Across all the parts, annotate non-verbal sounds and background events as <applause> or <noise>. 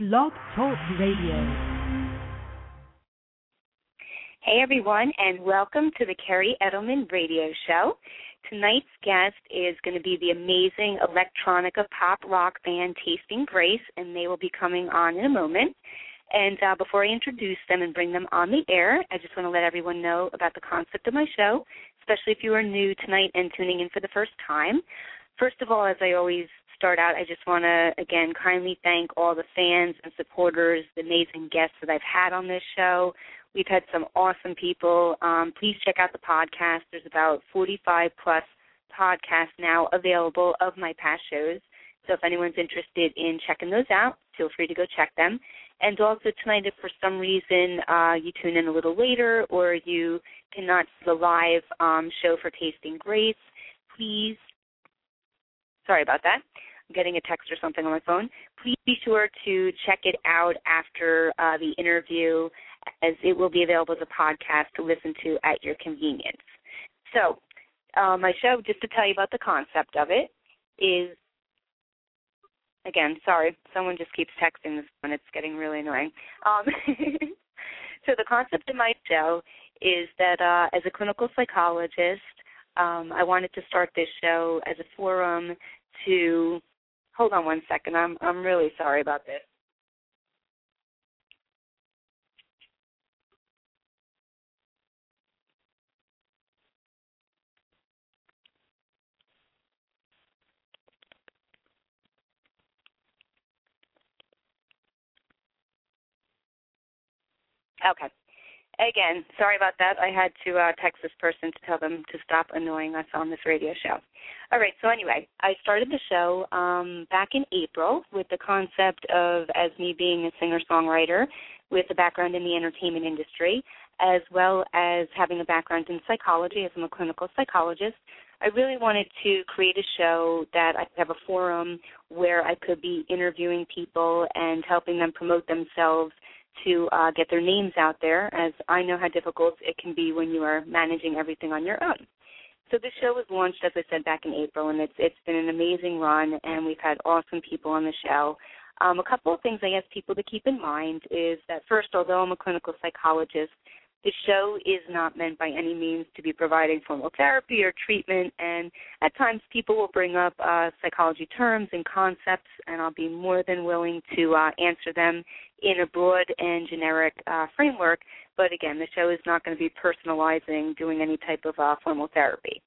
Blog Talk Radio. Hey everyone, and welcome to the Kerri Edelman Radio Show. Tonight's guest is going to be the amazing electronica pop rock band Tasting Grace, and they will be coming on in a moment. And uh, before I introduce them and bring them on the air, I just want to let everyone know about the concept of my show, especially if you are new tonight and tuning in for the first time. First of all, as I always start out, I just want to again kindly thank all the fans and supporters, the amazing guests that I've had on this show. We've had some awesome people. Um, please check out the podcast. There's about 45 plus podcasts now available of my past shows. So if anyone's interested in checking those out, feel free to go check them. And also tonight, if for some reason uh, you tune in a little later or you cannot see the live um, show for Tasting Grace, please. Sorry about that. I'm getting a text or something on my phone. Please be sure to check it out after uh, the interview, as it will be available as a podcast to listen to at your convenience. So, uh, my show, just to tell you about the concept of it, is again, sorry, someone just keeps texting this and it's getting really annoying. Um, <laughs> so the concept of my show is that uh, as a clinical psychologist, um, I wanted to start this show as a forum to hold on one second. I'm I'm really sorry about this. Okay. Again, sorry about that. I had to uh, text this person to tell them to stop annoying us on this radio show. All right, so anyway, I started the show um, back in April with the concept of as me being a singer songwriter with a background in the entertainment industry, as well as having a background in psychology as I'm a clinical psychologist. I really wanted to create a show that I could have a forum where I could be interviewing people and helping them promote themselves to uh, get their names out there, as I know how difficult it can be when you are managing everything on your own. So the show was launched, as I said, back in April, and it's it's been an amazing run, and we've had awesome people on the show. Um, a couple of things I ask people to keep in mind is that first, although I'm a clinical psychologist, the show is not meant by any means to be providing formal therapy or treatment, and at times people will bring up uh, psychology terms and concepts, and I'll be more than willing to uh, answer them in a broad and generic uh, framework. But again, the show is not going to be personalizing, doing any type of uh, formal therapy.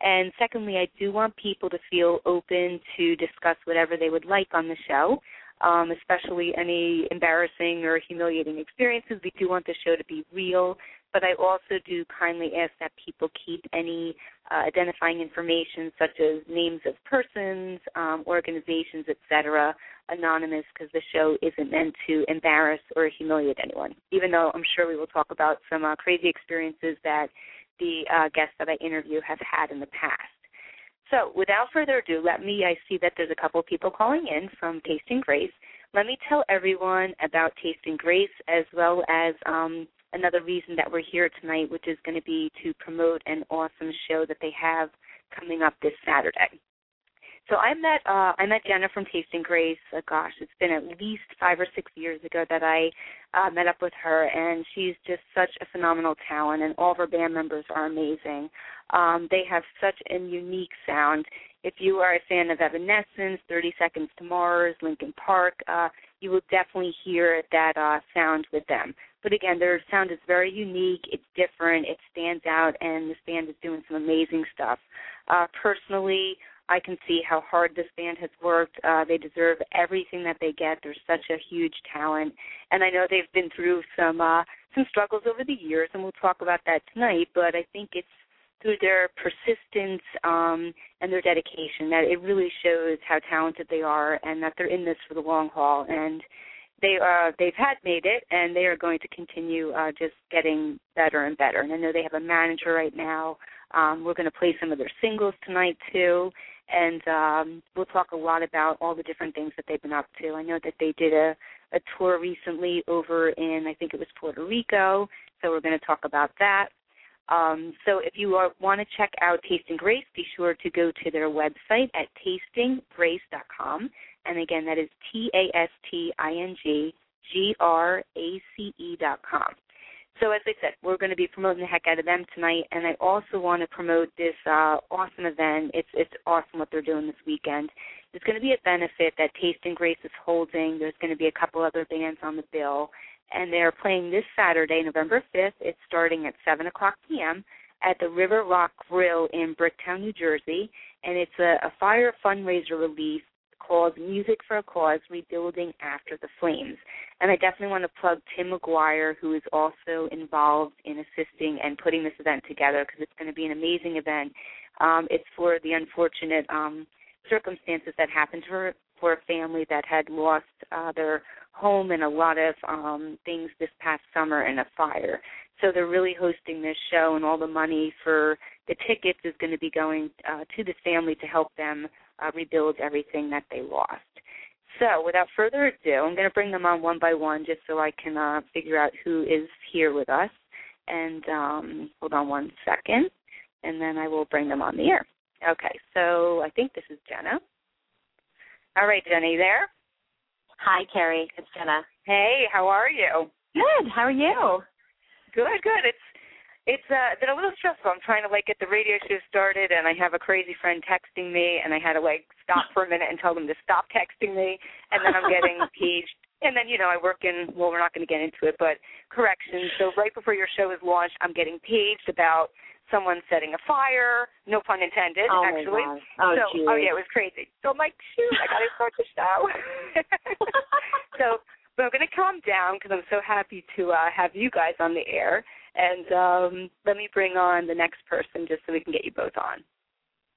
And secondly, I do want people to feel open to discuss whatever they would like on the show um, especially any embarrassing or humiliating experiences. We do want the show to be real, but I also do kindly ask that people keep any uh, identifying information, such as names of persons, um, organizations, etc., anonymous, because the show isn't meant to embarrass or humiliate anyone. Even though I'm sure we will talk about some uh, crazy experiences that the uh, guests that I interview have had in the past. So, without further ado, let me, I see that there's a couple of people calling in from Tasting Grace. Let me tell everyone about Tasting Grace as well as um, another reason that we're here tonight, which is going to be to promote an awesome show that they have coming up this Saturday. So I met uh, I met Jenna from Tasting Grace. Uh, gosh, it's been at least five or six years ago that I uh, met up with her, and she's just such a phenomenal talent, and all of her band members are amazing. Um, they have such a unique sound. If you are a fan of Evanescence, 30 Seconds to Mars, Linkin Park, uh, you will definitely hear that uh, sound with them. But again, their sound is very unique. It's different. It stands out, and this band is doing some amazing stuff. Uh, personally, I can see how hard this band has worked. Uh, they deserve everything that they get. They're such a huge talent, and I know they've been through some uh, some struggles over the years, and we'll talk about that tonight. But I think it's through their persistence um, and their dedication that it really shows how talented they are, and that they're in this for the long haul. And they are they've had made it, and they are going to continue uh, just getting better and better. And I know they have a manager right now. Um, we're going to play some of their singles tonight too, and um, we'll talk a lot about all the different things that they've been up to. I know that they did a, a tour recently over in, I think it was Puerto Rico, so we're going to talk about that. Um, so if you are, want to check out Tasting Grace, be sure to go to their website at tastinggrace.com and again, that is T A S T I N G G R A C E dot com. So as I said, we're going to be promoting the heck out of them tonight, and I also want to promote this uh, awesome event. It's it's awesome what they're doing this weekend. There's going to be a benefit that Tasting Grace is holding. There's going to be a couple other bands on the bill, and they're playing this Saturday, November 5th. It's starting at 7 o'clock p.m. at the River Rock Grill in Bricktown, New Jersey, and it's a, a fire fundraiser relief called Music for a Cause Rebuilding After the Flames. And I definitely want to plug Tim McGuire, who is also involved in assisting and putting this event together because it's going to be an amazing event. Um, it's for the unfortunate um, circumstances that happened for for a family that had lost uh, their home and a lot of um, things this past summer in a fire. So they're really hosting this show, and all the money for the tickets is going to be going uh, to this family to help them uh, rebuild everything that they lost. So, without further ado, I'm going to bring them on one by one just so I can uh, figure out who is here with us. And um, hold on one second, and then I will bring them on the air. Okay, so I think this is Jenna. All right, Jenny, there? Hi, Kerri. It's Jenna. Hey, how are you? Good. How are you? Good, good. It's it's uh, been a little stressful. I'm trying to like get the radio show started, and I have a crazy friend texting me, and I had to like stop for a minute and tell them to stop texting me, and then I'm getting <laughs> paged. And then you know I work in well, we're not going to get into it, but corrections. So right before your show is launched, I'm getting paged about someone setting a fire. No pun intended, oh actually. My God. Oh, so geez. oh yeah, it was crazy. So I'm like, shoot, I got to start the show. <laughs> so but I'm going to calm down because I'm so happy to uh, have you guys on the air. And um, let me bring on the next person just so we can get you both on.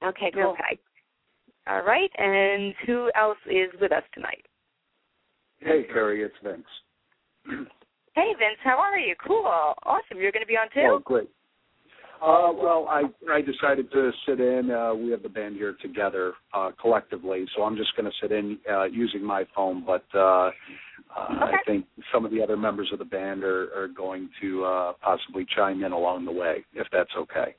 Okay, cool. Okay. All right. And who else is with us tonight? Hey, Kerri, it's Vince. hey, Vince, how are you? Cool. Awesome. You're going to be on too? Oh, great. Uh, well, I I decided to sit in. Uh, we have the band here together uh, collectively, so I'm just going to sit in uh, using my phone. But uh, uh, Okay. I think some of the other members of the band are, are going to uh, possibly chime in along the way, if that's okay.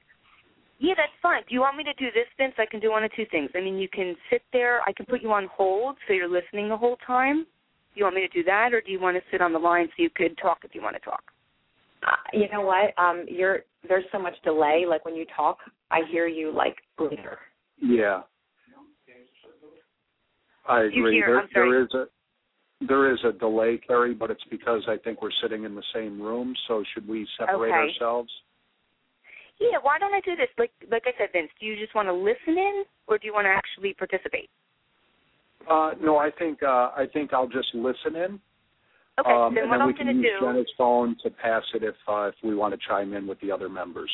Yeah, that's fine. Do you want me to do this, Vince? I can do one of two things. I mean, you can sit there. I can put you on hold so you're listening the whole time. Do you want me to do that, or do you want to sit on the line so you could talk if you want to talk? Uh, you know what? Um, you're there's so much delay. Like when you talk, I hear you like later. Yeah. I agree. hear- there, there is a there is a delay, Kerri, but it's because I think we're sitting in the same room. So should we separate Okay. ourselves? Yeah, why don't I do this? Like like I said, Vince, do you just want to listen in or do you want to actually participate? Uh, no, I think uh, I think I'll just listen in. Okay, um, then and what then I'm we can going to use do Jenna's phone to pass it if uh, if we want to chime in with the other members.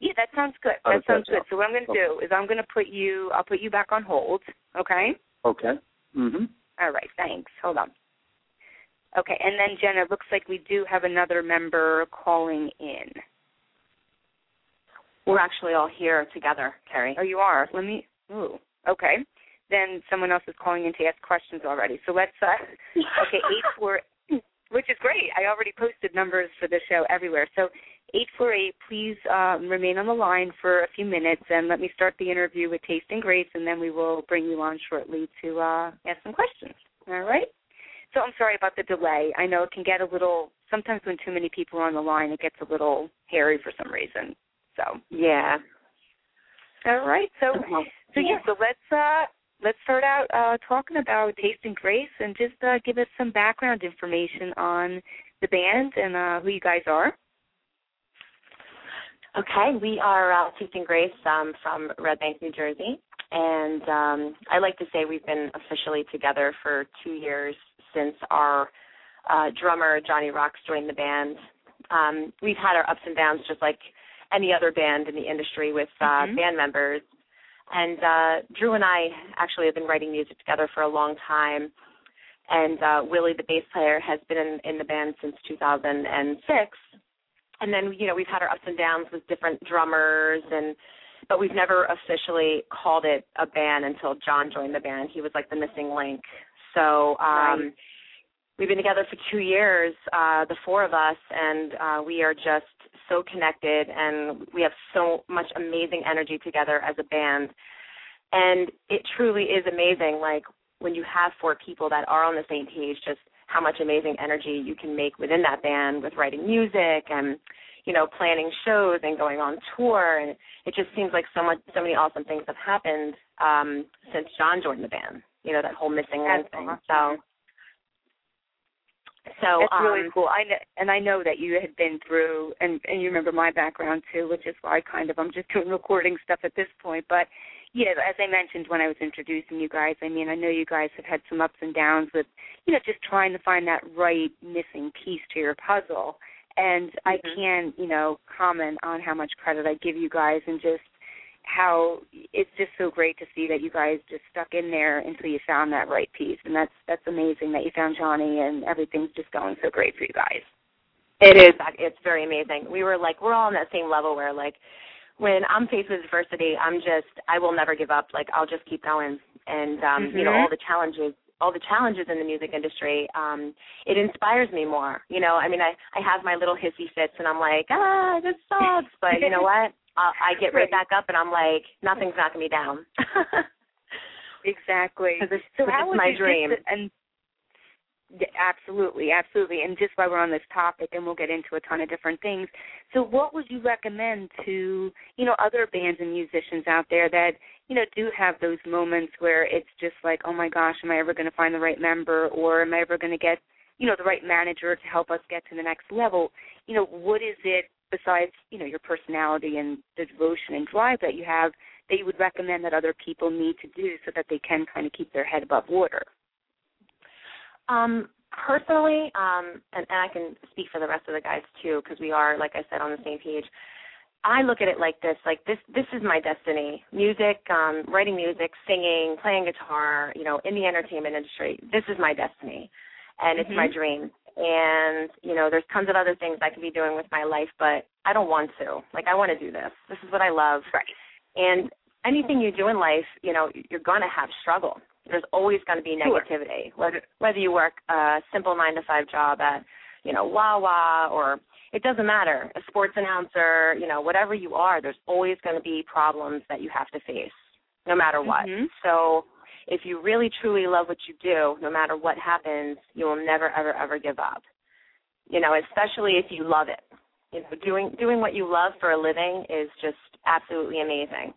Yeah, that sounds good. That does sounds good. sound? So what I'm going to Okay. do is I'm going to put you I'll put you back on hold, okay? Okay. Mhm. All right, thanks. Hold on. Okay, and then Jenna, it looks like we do have another member calling in. We're actually all here together, Kerri. Oh, you are. Let me. Ooh. Okay. Then someone else is calling in to ask questions already. So let's. Uh, <laughs> okay, eight four, which is great. I already posted numbers for the show everywhere. So eight four eight. Please um, remain on the line for a few minutes, and let me start the interview with Tasting Grace, and then we will bring you on shortly to uh, ask some questions. All right. So I'm sorry about the delay. I know it can get a little. Sometimes when too many people are on the line, it gets a little hairy for some reason. So. Yeah. All right. So so yeah, so let's uh let's start out uh talking about Tasting Grace and just uh give us some background information on the band and uh who you guys are. Okay, we are uh, Tasting Grace um, from Red Bank, New Jersey, and um, I like to say we've been officially together for two years since our uh, drummer Johnny Rox joined the band. Um, we've had our ups and downs, just like any other band in the industry with uh, Mhm. band members. And uh, Drew and I actually have been writing music together for a long time. And uh, Willy, the bass player, has been in, in the band since 2006 and then you know we've had our ups and downs with different drummers and but we've never officially called it a band until John joined the band. He was like the missing link. So um Right. we've been together for 2 years uh the four of us and uh we are just so connected and we have so much amazing energy together as a band. And it truly is amazing like when you have four people that are on the same page, just how much amazing energy you can make within that band with writing music and you know planning shows and going on tour. And it just seems like so much so many awesome things have happened um since John joined the band you know that whole missing link thing. so so That's um, really cool. I know, and I know that you had been through, and and you remember my background too, which is why I kind of I'm just <laughs> doing recording stuff at this point. But yeah, as I mentioned when I was introducing you guys, I mean I know you guys have had some ups and downs with, you know, just trying to find that right missing piece to your puzzle. And mm-hmm. I can't, you know, comment on how much credit I give you guys and just how it's just so great to see that you guys just stuck in there until you found that right piece and that's that's amazing that you found Johnny and everything's just going so great for you guys. It is it's very amazing. We were like we're all on that same level where like when I'm faced with adversity, I'm just I will never give up. Like I'll just keep going. And um, mm-hmm. you know, all the challenges all the challenges in the music industry, um, it inspires me more. You know, I mean I, I have my little hissy fits and I'm like, ah, this sucks but you know <laughs> what? Uh, I get right back up and I'm like, nothing's knocking me down. <laughs> exactly. It's, so how was my dream. and yeah, absolutely, absolutely. And just while we're on this topic, and we'll get into a ton of different things. So, what would you recommend to you know other bands and musicians out there that you know do have those moments where it's just like, oh my gosh, am I ever going to find the right member, or am I ever going to get you know the right manager to help us get to the next level? You know, what is it besides you know your personality and the devotion and drive that you have that you would recommend that other people need to do so that they can kind of keep their head above water. Um personally um and, and i can speak for the rest of the guys too because we are like i said on the same page. I look at it like this like this this is my destiny. Music um writing music singing playing guitar you know in the entertainment industry this is my destiny. And mm-hmm. it's my dream and you know there's tons of other things i could be doing with my life but i don't want to. Like i want to do this. This is what i love. Right. And anything you do in life you know you're going to have struggle. There's always going to be negativity sure. whether whether you work a simple 9 to 5 job at you know wawa or it doesn't matter a sports announcer you know whatever you are there's always going to be problems that you have to face no matter what. Mm-hmm. so if you really truly love what you do, no matter what happens, you will never ever ever give up. You know, especially if you love it. You know, doing doing what you love for a living is just absolutely amazing.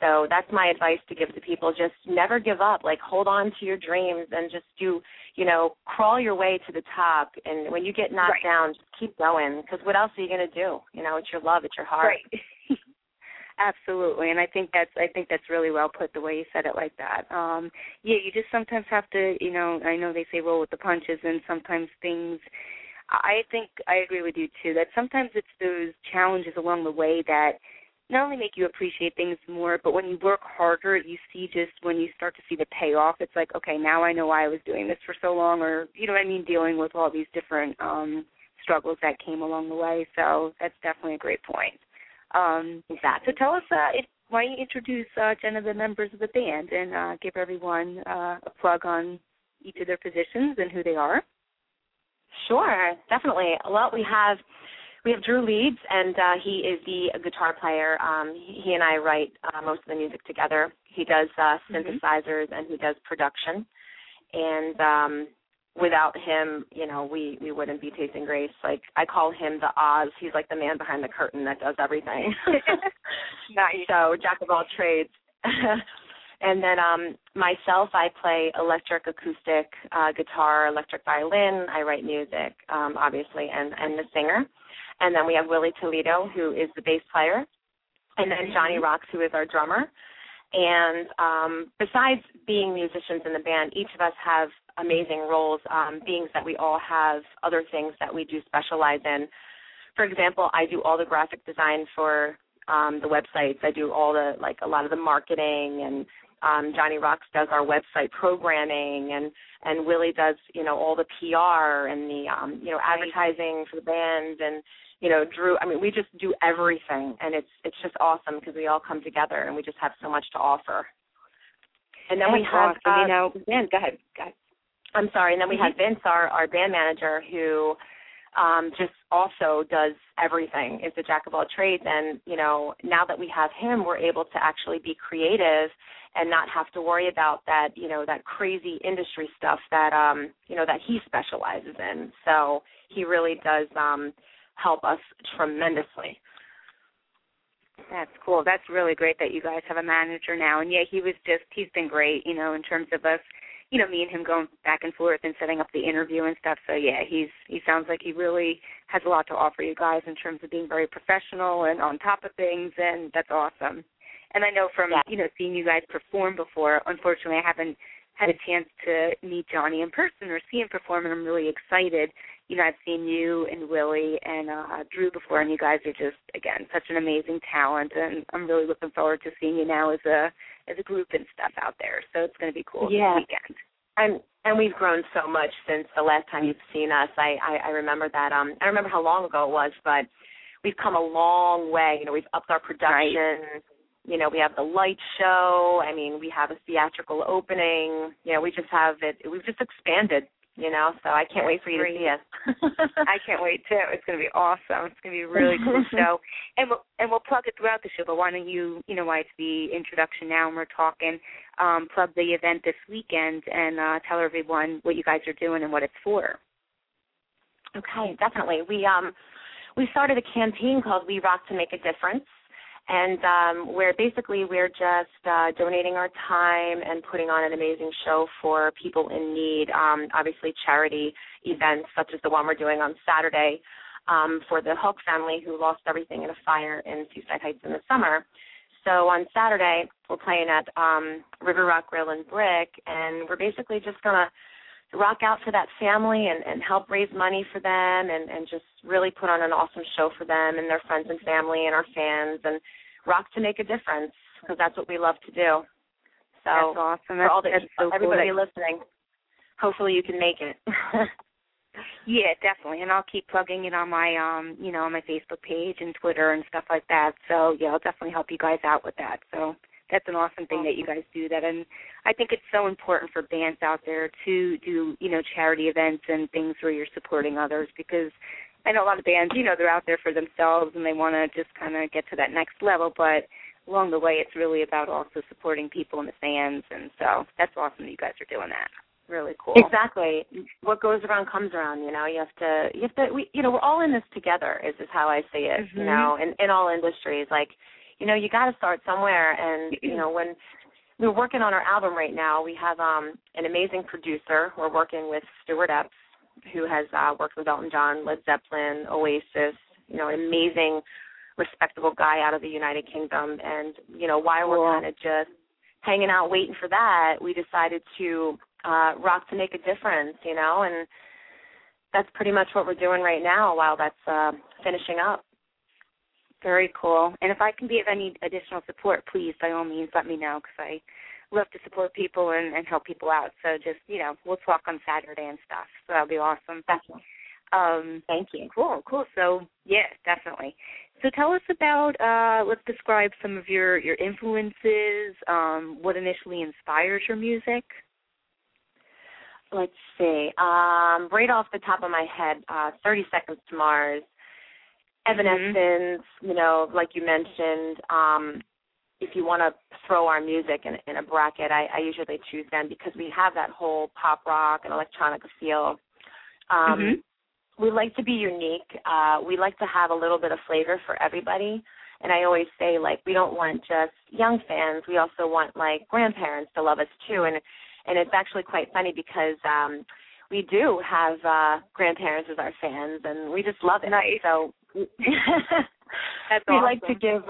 So that's my advice to give to people. Just never give up. Like hold on to your dreams and just do, you know, crawl your way to the top. And when you get knocked right. down, just keep going. Because what else are you going to do? You know, it's your love, it's your heart. Right. <laughs> Absolutely, and I think that's I think that's really well put the way you said it like that. Um, yeah, you just sometimes have to, you know, I know they say roll with the punches, and sometimes things. I think I agree with you too. That sometimes it's those challenges along the way that not only make you appreciate things more, but when you work harder, you see just when you start to see the payoff. It's like, okay, now I know why I was doing this for so long, or you know what I mean, dealing with all these different um struggles that came along the way. So that's definitely a great point. Um, exactly. So tell us, uh, if, why don't you introduce uh, Jen of the members of the band and uh, give everyone uh, a plug on each of their positions and who they are? Sure, definitely. Well, we have we have Drew Leeds, and uh, he is the guitar player. Um, he and I write uh, most of the music together. He does uh, mm-hmm. synthesizers mm-hmm. and he does production. And um, without him, you know, we we wouldn't be Tasting Grace. Like I call him the Oz. He's like the man behind the curtain that does everything. <laughs> <laughs> nice. So jack of all trades. <laughs> and then um myself, I play electric, acoustic, uh, guitar, electric violin. I write music, um, obviously, and and the singer. And then we have Willy Toledo, who is the bass player, and then Johnny mm-hmm. Rox, who is our drummer. And um, besides being musicians in the band, each of us have amazing roles, um, being that we all have other things that we do specialize in. For example, I do all the graphic design for um, the websites. I do all the like a lot of the marketing, and um, Johnny Rox does our website programming, and and Willy does you know all the PR and the um, you know advertising for the band, and you know Drew. I mean, we just do everything, and it's it's just awesome because we all come together and we just have so much to offer. And then we have, awesome. uh, you know, man, go ahead, go ahead. I'm sorry. And then we mm-hmm. had Vince, our our band manager, who um, just also does everything. Is a jack of all trades. And you know, now that we have him, we're able to actually be creative and not have to worry about that you know that crazy industry stuff that um you know that he specializes in so he really does um help us tremendously that's cool that's really great that you guys have a manager now and yeah he was just he's been great you know in terms of us you know me and him going back and forth and setting up the interview and stuff so yeah he's he sounds like he really has a lot to offer you guys in terms of being very professional and on top of things and that's awesome and I know from yeah. you know seeing you guys perform before. Unfortunately, I haven't had a chance to meet Johnny in person or see him perform, and I'm really excited. You know, I've seen you and Willy and uh, Drew before, and you guys are just again such an amazing talent, and I'm really looking forward to seeing you now as a as a group and stuff out there. So it's going to be cool yeah. this weekend. And and we've grown so much since the last time you've seen us. I, I I remember that. Um, I remember how long ago it was, but we've come a long way. You know, we've upped our production. Right you know, we have the light show. I mean, we have a theatrical opening. You know, we just have it. We've just expanded. You know, so I can't wait for you Great. to see us. I can't wait too. It's going to be awesome. It's going to be a really cool <laughs> show, and we'll and we'll plug it throughout the show. But why don't you, you know, why it's the introduction now, and we're talking, um, plug the event this weekend and uh, tell everyone what you guys are doing and what it's for. Okay, definitely. We um we started a campaign called We Rock to Make a Difference and um, where basically we're just uh, donating our time and putting on an amazing show for people in need. Um, obviously, charity events such as the one we're doing on Saturday um, for the Hulk family who lost everything in a fire in Seaside Heights in the summer. So on Saturday, we're playing at um, River Rock Grill and Brick, and we're basically just gonna rock out for that family and, and help raise money for them and, and just really put on an awesome show for them and their friends and family and our fans and rock to make a difference because that's what we love to do. So that's awesome. That's, for all the, that's so everybody cool. listening, hopefully you can make it. <laughs> yeah, definitely. And I'll keep plugging it on my um, you know, on my Facebook page and Twitter and stuff like that. So yeah, I'll definitely help you guys out with that. So that's an awesome thing that you guys do that and I think it's so important for bands out there to do, you know, charity events and things where you're supporting others because I know a lot of bands, you know, they're out there for themselves and they want to just kind of get to that next level, but along the way it's really about also supporting people and the fans and so that's awesome that you guys are doing that. Really cool. Exactly. What goes around comes around, you know. You have to you have to we you know, we're all in this together is is how I see it, mm-hmm. you know, in in all industries like you know, you got to start somewhere. And you know, when we're working on our album right now, we have um an amazing producer. We're working with Stuart Epps, who has uh, worked with Elton John, Led Zeppelin, Oasis. You know, an amazing, respectable guy out of the United Kingdom. And you know, while we're kind of just hanging out waiting for that, we decided to uh rock to make a difference. You know, and that's pretty much what we're doing right now while that's uh finishing up. Very cool. And if I can be of any additional support, please, by all means, let me know because I love to support people and, and help people out. So just, you know, we'll talk on Saturday and stuff. So that'll be awesome. Definitely. Um, Thank you. Cool, cool. So yeah, definitely. So tell us about uh let's describe some of your your influences, um, what initially inspires your music. Let's see. Um, right off the top of my head, uh, 30 Seconds to Mars, Evanescence, mm-hmm. you know, like you mentioned, um, if you want to throw our music in, in a bracket, I, I usually choose them because we have that whole pop rock and electronic feel. Um, mm-hmm. We like to be unique. Uh, we like to have a little bit of flavor for everybody. And I always say, like, we don't want just young fans. We also want like grandparents to love us too. And and it's actually quite funny because um, we do have uh, grandparents as our fans, and we just love it. Nice. So <laughs> we awesome. like to give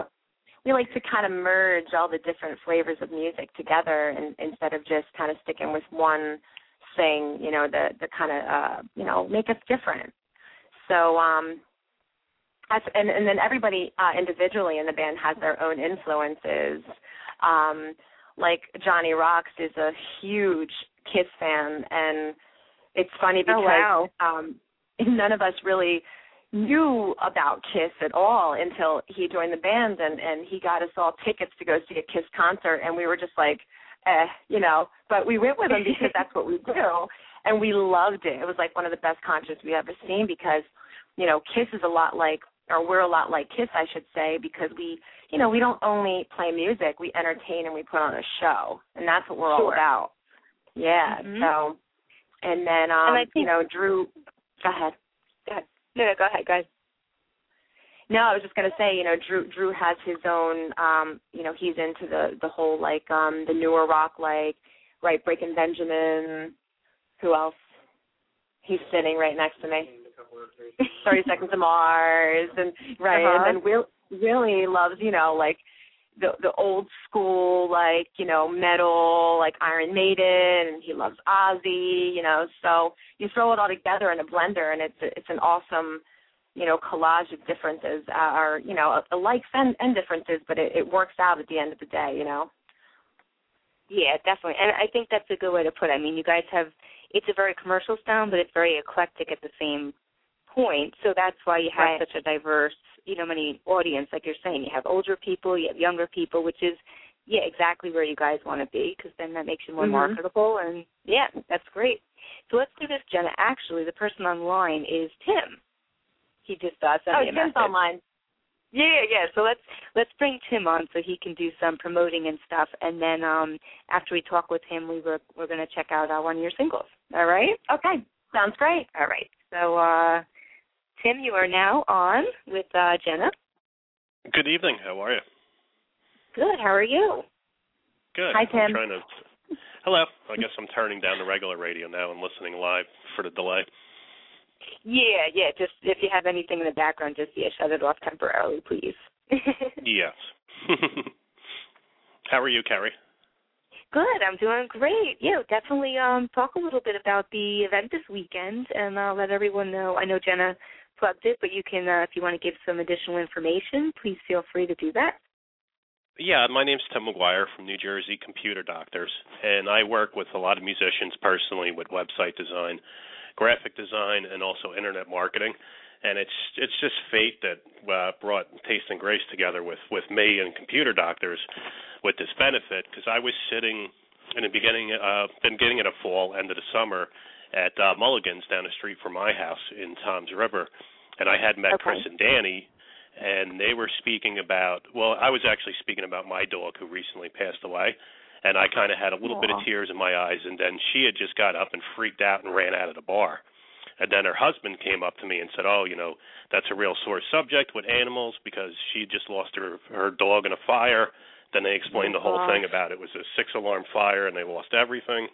we like to kind of merge all the different flavors of music together and instead of just kind of sticking with one thing, you know, the the kind of uh, you know, make us different. So um that's and, and then everybody uh individually in the band has their own influences. Um like Johnny Rox is a huge Kiss fan and it's funny because oh, wow. um none of us really knew about Kiss at all until he joined the band and and he got us all tickets to go see a Kiss concert and we were just like eh, you know, but we went with him because that's what we do and we loved it. It was like one of the best concerts we ever seen because you know, Kiss is a lot like or we're a lot like Kiss, I should say, because we, you know, we don't only play music, we entertain and we put on a show, and that's what we're sure. all about. Yeah. Mm-hmm. So, and then, um, and think, you know, Drew. Go ahead. Go. No, no, go ahead, guys. No, I was just gonna say, you know, Drew Drew has his own um, you know, he's into the the whole like um the newer rock like right, Breaking Benjamin, who else? He's sitting right next to me. <laughs> Thirty Seconds to Mars and right Uh-huh. and then Will really loves, you know, like the the old school like, you know, metal, like Iron Maiden and he loves Ozzy, you know, so you throw it all together in a blender and it's it's an awesome you know, collage of differences uh, are, you know, likes and, and differences, but it, it works out at the end of the day, you know. Yeah, definitely. And I think that's a good way to put it. I mean, you guys have it's a very commercial sound, but it's very eclectic at the same point. So that's why you have Right. such a diverse, you know, many audience. Like you're saying, you have older people, you have younger people, which is yeah, exactly where you guys want to be because then that makes you more Mhm. marketable. And yeah, that's great. So let's do this, Jenna. Actually, the person online is Tim. He just uh, sent Oh, me a Tim's message. online. Yeah, yeah. So let's let's bring Tim on so he can do some promoting and stuff, and then um after we talk with him, we were we're gonna check out uh, one of your singles. All right. Okay, sounds great. All right. So uh Tim, you are now on with uh Jenna. Good evening. How are you? Good. How are you? Good. Hi, Tim. I'm trying to. <laughs> Hello. I guess I'm turning down the regular radio now and listening live for the delay. Yeah, yeah. Just if you have anything in the background, just yeah, shut it off temporarily, please. <laughs> Yes. <laughs> How are you, Kerri? Good. I'm doing great. Yeah, definitely um talk a little bit about the event this weekend and uh, let everyone know. I know Jenna plugged it, but you can uh, if you want to give some additional information, please feel free to do that. Yeah, my name's Tim McGuire from New Jersey Computer Doctors, and I work with a lot of musicians personally with website design, graphic design, and also internet marketing. And it's it's just fate that uh, brought Tasting Grace together with with me and Computer Doctors with this benefit because I was sitting in the beginning, uh, beginning of the fall, end of the summer, at uh, Mulligan's down the street from my house in Toms River, and I had met Okay. Chris and Danny, and they were speaking about. Well, I was actually speaking about my dog who recently passed away, and I kind of had a little bit of tears in my eyes, and then she had just got up and freaked out and ran out of the bar. And then her husband came up to me and said, "Oh, you know, that's a real sore subject with animals because she just lost her her dog in a fire." Then they explained the whole gosh. thing about it was a six alarm fire and they lost everything.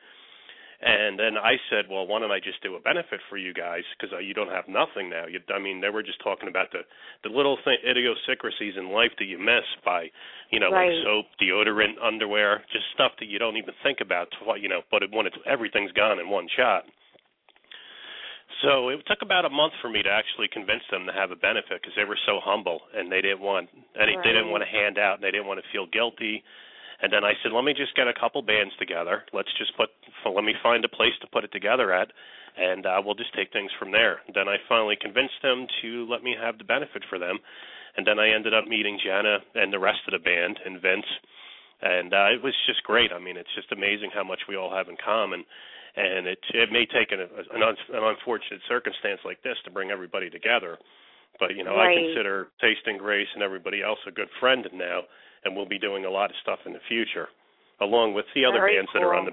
And then I said, "Well, why don't I just do a benefit for you guys because uh, you don't have nothing now." You, I mean, they were just talking about the the little thing, idiosyncrasies in life that you miss by, you know, Right. like soap, deodorant, underwear, just stuff that you don't even think about. To, you know, but it, when it's everything's gone in one shot. So it took about a month for me to actually convince them to have a benefit because they were so humble and they didn't want any they didn't want to hand out and they didn't want to feel guilty. And then I said, let me just get a couple bands together. Let's just put let me find a place to put it together at, and uh, we'll just take things from there. Then I finally convinced them to let me have the benefit for them, and then I ended up meeting Jenna and the rest of the band and Vince, and uh, it was just great. I mean, it's just amazing how much we all have in common and it it may take an an, un, an unfortunate circumstance like this to bring everybody together. But you know, Right. I consider Tasting Grace and everybody else a good friend now, and we'll be doing a lot of stuff in the future, along with the other Very bands that are on the.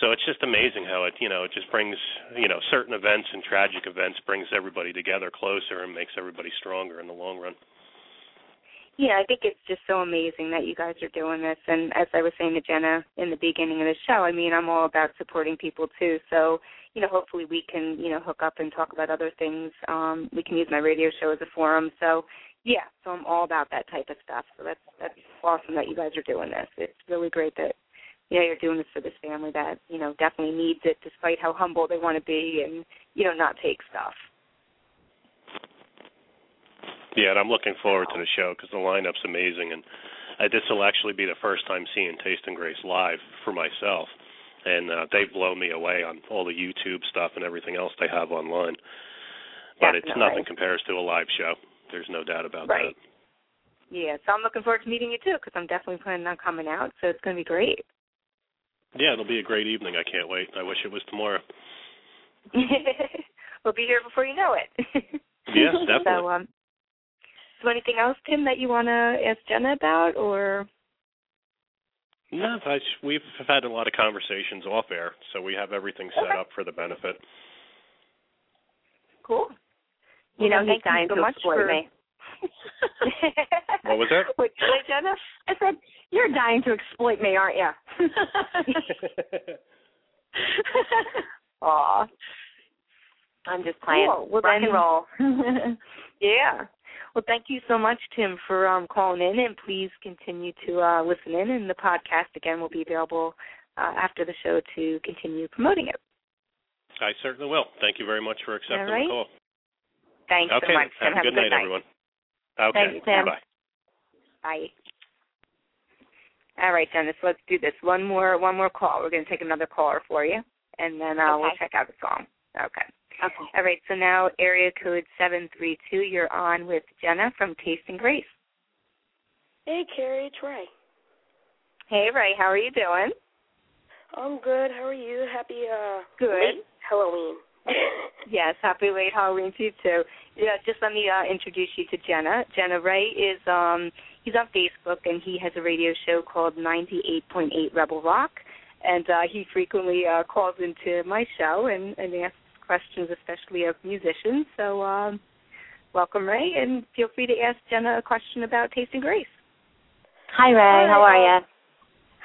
So it's just amazing how it you know it just brings you know certain events and tragic events brings everybody together closer and makes everybody stronger in the long run. Yeah, I think it's just so amazing that you guys are doing this. And as I was saying to Jenna in the beginning of the show, I mean, I'm all about supporting people too. So, you know, hopefully we can, you know, hook up and talk about other things. Um, we can use my radio show as a forum. So, yeah, so I'm all about that type of stuff. So that's that's awesome that you guys are doing this. It's really great that you know you're doing this for this family that you know definitely needs it, despite how humble they want to be and you know not take stuff. Yeah, and I'm looking forward to the show because the lineup's amazing, and uh, this will actually be the first time seeing Tasting Grace live for myself, and uh, they've blown me away on all the YouTube stuff and everything else they have online. But it's nothing compares to a live show. There's no doubt about Right. that. Yeah, so I'm looking forward to meeting you too because I'm definitely planning on coming out. So it's going to be great. Yeah, it'll be a great evening. I can't wait. I wish it was tomorrow. <laughs> we'll be here before you know it. <laughs> Yes, definitely. So um So anything else, Tim, that you want to ask Jenna about, or? No, I, we've had a lot of conversations off air, so we have everything set Okay. up for the benefit. Cool. You know, Well, he's dying so to much exploit for- me. <laughs> <laughs> What was that? What did I, Jenna? I said, "You're dying to exploit me, aren't you?" <laughs> Aw. I'm just playing Cool. Well, rock then- and roll. Yeah. Well, thank you so much, Tim, for um, calling in, and please continue to uh, listen in. And the podcast again will be available uh, after the show to continue promoting it. I certainly will. Thank you very much for accepting All right. the call. Thanks okay, so much, Tim. have a good, night, everyone. Okay, Thank you, Tim. bye. Bye. All right, Dennis. Let's do this. One more, one more call. We're going to take another caller for you, and then uh, we'll check out the song. Okay. okay. All right. So now, area code seven three two. You're on with Jenna from Tasting Grace. Hey, Kerri, it's Ray. Hey, Ray. How are you doing? I'm good. How are you? Happy uh Good. Halloween. Yes, happy late Halloween to you too. Yeah, just let me uh, introduce you to Jenna. Jenna Ray is um he's on Facebook and he has a radio show called 98.8 Rebel Rock, and uh, he frequently uh, calls into my show and and asks questions, especially of musicians. So um, welcome Ray, and feel free to ask Jenna a question about Tasting Grace. Hi, Ray. Hi. How are you?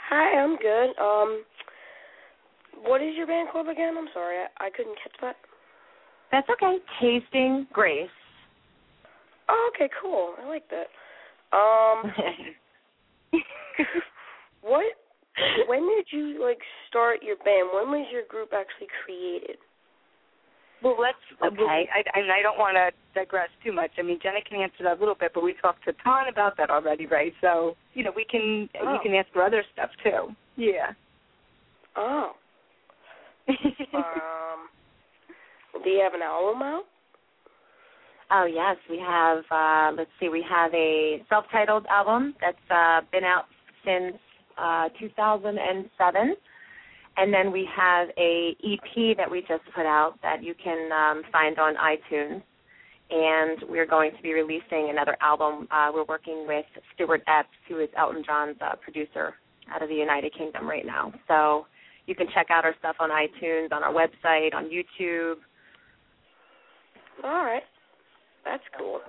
Hi, I'm good. Um what is your band called again? I'm sorry, I, I couldn't catch that. That's okay. Tasting Grace. Oh, okay, cool. I like that. Um <laughs> what when did you like start your band? When was your group actually created? Well, let's. Okay. I, and I don't want to digress too much. I mean, Jenna can answer that a little bit, but we talked a ton about that already, right? So, you know, we can. Oh. You can ask for other stuff too. Yeah. Oh. Um do you have an album out? Oh yes, we have. uh Let's see, we have a self-titled album that's uh been out since uh 2007, and then we have a EP that we just put out that you can um, find on iTunes. And we're going to be releasing another album. Uh, we're working with Stuart Epps, who is Elton John's uh, producer out of the United Kingdom right now. So you can check out our stuff on iTunes, on our website, on YouTube. All right. That's cool.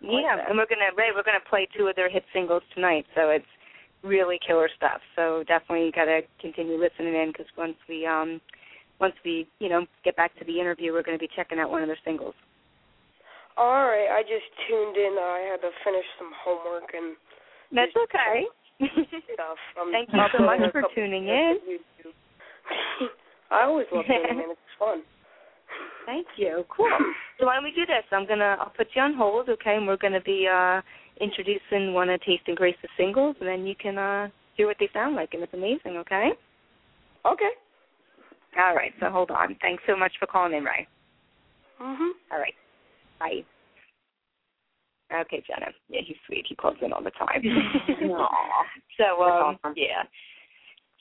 yeah, that. and we're gonna Ray, we're gonna play two of their hit singles tonight, so it's really killer stuff. So definitely got to continue listening in because once we um once we you know get back to the interview, we're going to be checking out one of their singles. All right, I just tuned in. I had to finish some homework and That's okay. Stuff. <laughs> Um, Thank you so much for tuning in. <laughs> I always love tuning in. It's fun. Thank you. Cool. So why don't we do this? I'm gonna I'll put you on hold, okay, and we're gonna be uh introducing one of Tasting Grace's singles and then you can uh hear what they sound like and it's amazing, okay? Okay. All right, so hold on. Thanks so much for calling in, Ray. Mhm. All right. Bye. Okay, Jenna. Yeah, he's sweet. He calls in all the time. <laughs> So um awesome. yeah.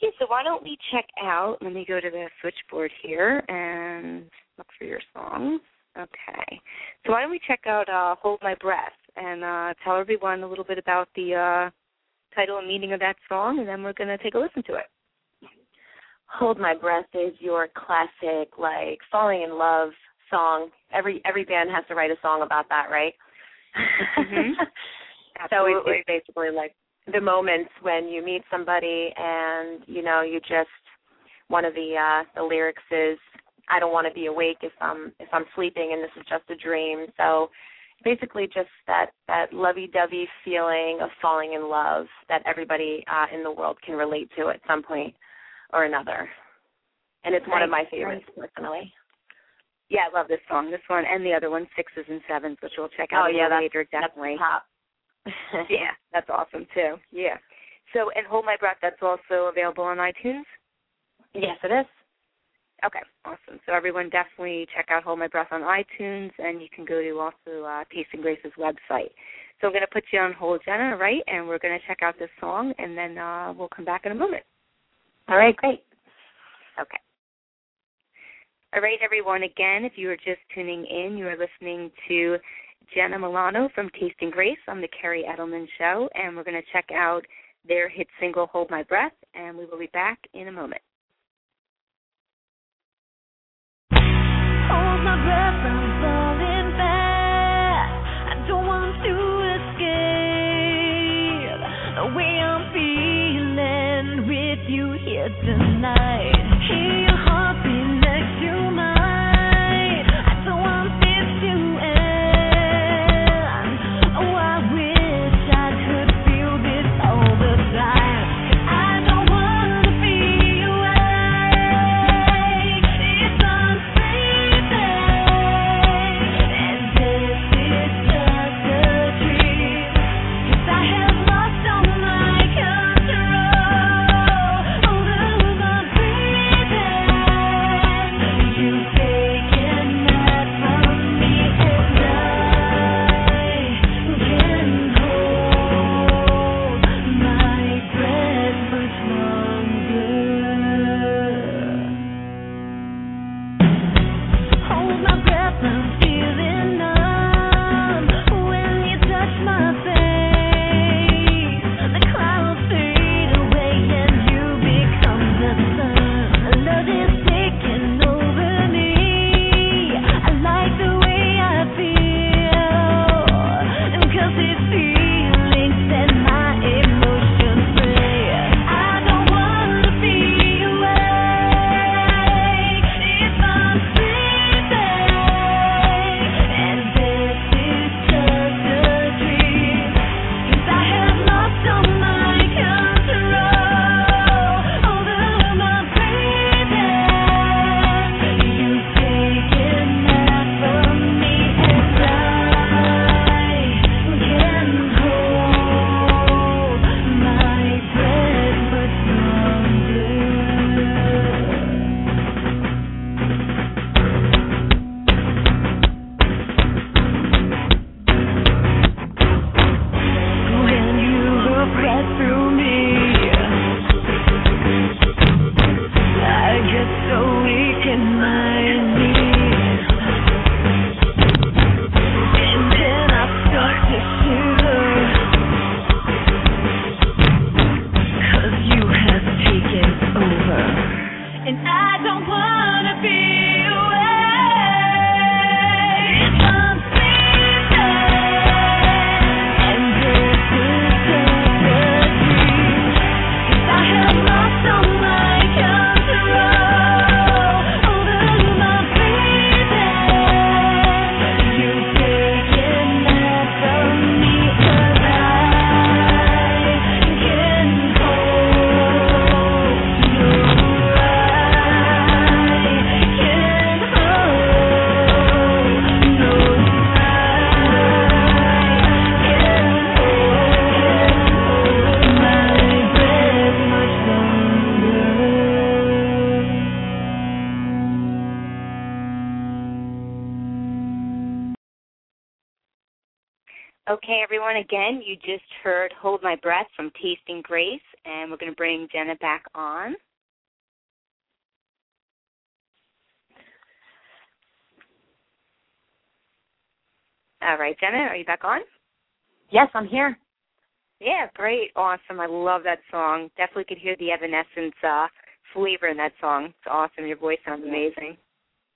Yeah, so why don't we check out let me go to the switchboard here and look for your song. Okay. So why don't we check out uh Hold My Breath and uh tell everyone a little bit about the uh title and meaning of that song and then we're gonna take a listen to it. Hold My Breath is your classic like falling in love song. Every every band has to write a song about that, right? Mhm. <laughs> so it's, it's basically like the moments when you meet somebody and you know you just one of the uh the lyrics is I don't want to be awake if I'm if I'm sleeping and this is just a dream. So basically just that that lovey-dovey feeling of falling in love that everybody uh in the world can relate to at some point or another. And it's one of my favorites personally. Yeah, I love this song. This one and the other one, Sixes and Sevens, which we'll check out Oh, yeah, little that's- definitely. That's top. <laughs> <laughs> yeah, that's awesome too. Yeah. So and Hold My Breath, that's also available on iTunes? Yes, it is. Okay, awesome. So everyone definitely check out Hold My Breath on iTunes and you can go to also uh Tasting Grace's website. So I'm gonna put you on hold, Jenna, right? And we're gonna check out this song and then uh we'll come back in a moment. All right, great. Okay. All right, everyone. Again, if you are just tuning in, you are listening to Jenna Milano from Tasting Grace on the Kerri Edelman Show, and we're going to check out their hit single "Hold My Breath," and we will be back in a moment. Hold my breath, I'm falling fast. I don't want to escape the way I'm feeling with you here tonight. Again, you just heard Hold My Breath from Tasting Grace, and we're going to bring Jenna back on. All right, Jenna, are you back on? Yes, I'm here. Yeah, great, awesome. I love that song. Definitely could hear the Evanescence uh, flavor in that song. It's awesome. Your voice sounds amazing.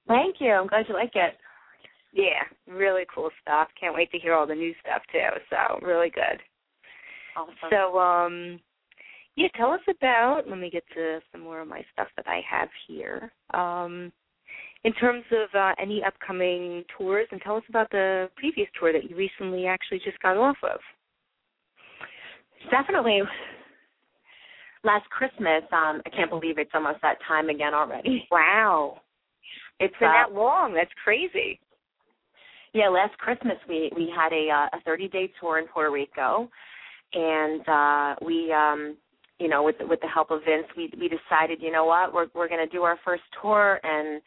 Thank you. I'm glad you like it. Yeah, really cool stuff. Can't wait to hear all the new stuff too. So really good. Awesome. So, um, yeah, tell us about. Let me get to some more of my stuff that I have here. Um, in terms of uh, any upcoming tours, and tell us about the previous tour that you recently actually just got off of. Definitely. Last Christmas, um, I can't believe it's almost that time again already. Wow, It's been uh, that long. That's crazy. Yeah, last Christmas we we had a uh, a 30 day tour in Puerto Rico, and uh, we um, you know with with the help of Vince, we we decided you know what we're we're going to do our first tour and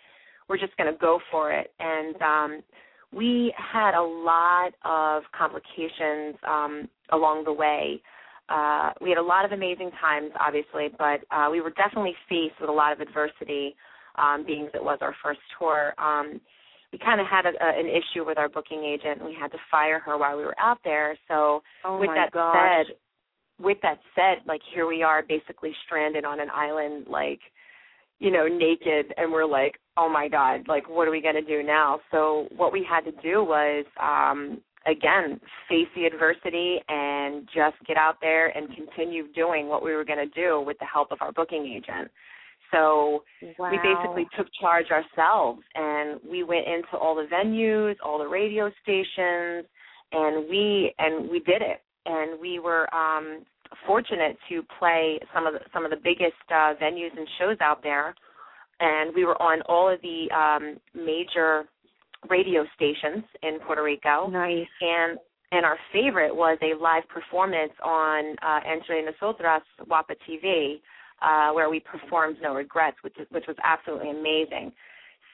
we're just going to go for it. And um, we had a lot of complications um, along the way. Uh, we had a lot of amazing times, obviously, but uh, we were definitely faced with a lot of adversity, um, being that it was our first tour. Um, we kind of had a, a, an issue with our booking agent, and we had to fire her while we were out there. So Oh with that gosh. said, with that said, like here we are, basically stranded on an island, like you know, naked, and we're like, oh my god, like what are we gonna do now? So what we had to do was, um, again, face the adversity and just get out there and continue doing what we were gonna do with the help of our booking agent. So wow. we basically took charge ourselves and we went into all the venues, all the radio stations, and we and we did it. And we were um fortunate to play some of the some of the biggest uh venues and shows out there. And we were on all of the um major radio stations in Puerto Rico nice. and and our favorite was a live performance on uh, Entre Nosotras WAPA TV, uh, where we performed No Regrets, which is, which was absolutely amazing.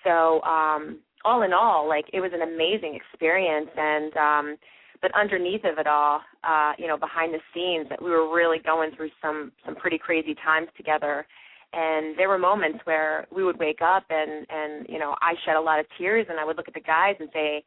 So um, all in all, like it was an amazing experience, and um, but underneath of it all, uh, you know, behind the scenes, that we were really going through some some pretty crazy times together. And there were moments where we would wake up and and you know I shed a lot of tears, and I would look at the guys and say,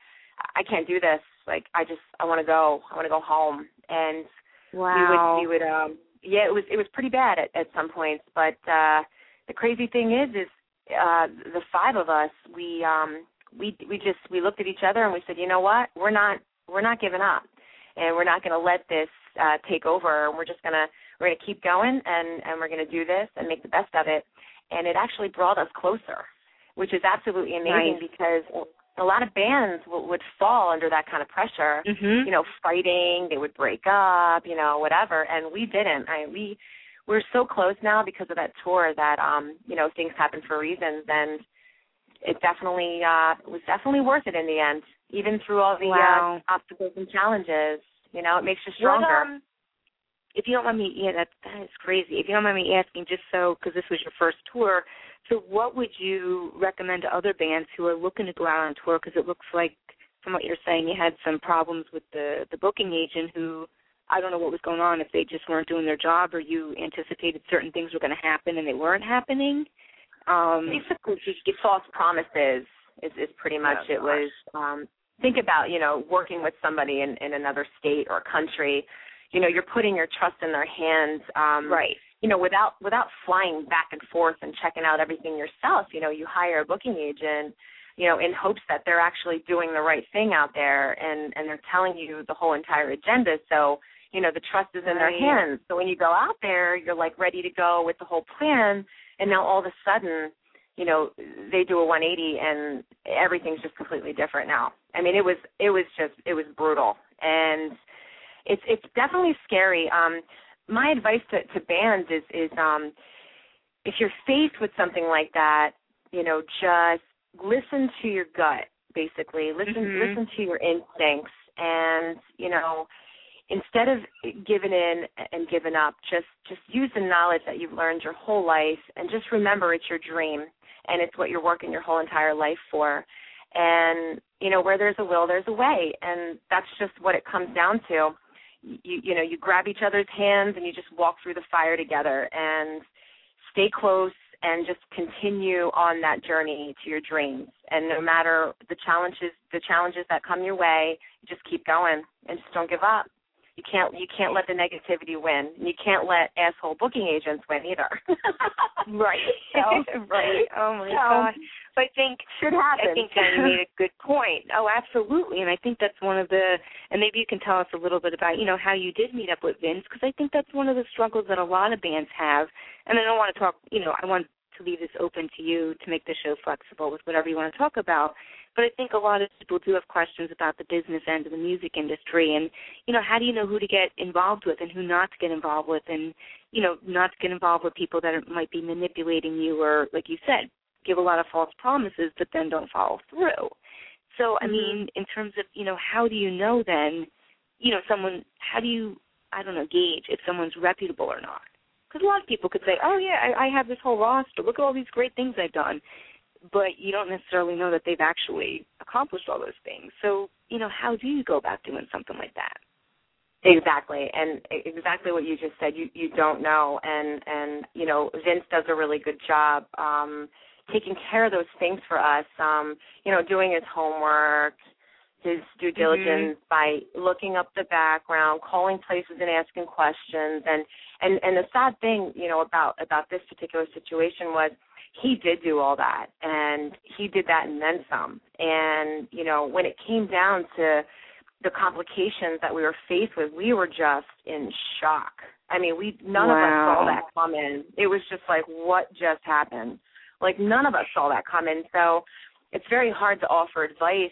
I can't do this. Like I just I want to go. I want to go home. And Wow. we would we would um yeah it was it was pretty bad at at some points. But uh the crazy thing is is uh the five of us we um we we just we looked at each other and we said you know what we're not we're not giving up and we're not going to let this uh take over. and We're just gonna we're gonna keep going and and we're gonna do this and make the best of it. And it actually brought us closer, which is absolutely amazing Nice. because a lot of bands w- would fall under that kind of pressure. Mhm. You know, fighting, they would break up, you know, whatever, and we didn't. I we we're so close now because of that tour that um, you know, things happen for reasons and it definitely uh was definitely worth it in the end, even through all the Wow. uh, obstacles and challenges. You know, it makes you What, stronger. um, if you don't mind me, yeah, that that is crazy. If you don't mind me asking, just so because this was your first tour, so what would you recommend to other bands who are looking to go out on tour? Because it looks like, from what you're saying, you had some problems with the the booking agent who. I don't know what was going on if they just weren't doing their job or you anticipated certain things were going to happen and they weren't happening. Um basically just false promises is is pretty much Oh, it was um think about you know working with somebody in in another state or country you know you're putting your trust in their hands um right. you know without without flying back and forth and checking out everything yourself you know you hire a booking agent you know in hopes that they're actually doing the right thing out there and and they're telling you the whole entire agenda. So you know the trust is in their hands. So when you go out there you're like ready to go with the whole plan and now all of a sudden you know they do a 180 and everything's just completely different now. I mean it was it was just it was brutal. And it's it's definitely scary. Um my advice to to bands is is um if you're faced with something like that you know just listen to your gut basically. Listen Mhm. listen to your instincts and you know instead of giving in and giving up just just use the knowledge that you've learned your whole life and just remember it's your dream and it's what you're working your whole entire life for. And you know where there's a will there's a way. And that's just what it comes down to you you know you grab each other's hands and you just walk through the fire together and stay close and just continue on that journey to your dreams and no matter the challenges the challenges that come your way you just keep going and just don't give up you can't you can't let the negativity win and you can't let asshole booking agents win either <laughs> Right. So- <laughs> right. Oh my so- gosh. So I think should happen I think Jen, you made a good point. Oh, absolutely. And I think that's one of the, and maybe you can tell us a little bit about, you know, how you did meet up with Vince, because I think that's one of the struggles that a lot of bands have. And I don't want to talk, you know, I want to leave this open to you to make the show flexible with whatever you want to talk about. But I think a lot of people do have questions about the business end of the music industry and, you know, how do you know who to get involved with and who not to get involved with and, you know, not to get involved with people that are, might be manipulating you or, like you said, give a lot of false promises but then don't follow through. So, I Mhm. mean, in terms of, you know, how do you know then, you know, someone, how do you, I don't know, gauge if someone's reputable or not? Because a lot of people could say, oh, yeah, I, I have this whole roster. Look at all these great things I've done. But you don't necessarily know that they've actually accomplished all those things. So, you know, how do you go about doing something like that? Exactly, and exactly what you just said. You you don't know, and and you know Vince does a really good job, um, taking care of those things for us. Um, you know, doing his homework, his due diligence by looking up the background, calling places and asking questions and and and the sad thing, you know, about about this particular situation was he did do all that and he did that and then some. And, you know, when it came down to the complications that we were faced with, we were just in shock. I mean, we none of us saw that coming. It was just like what just happened. Like none of us saw that coming. So it's very hard to offer advice.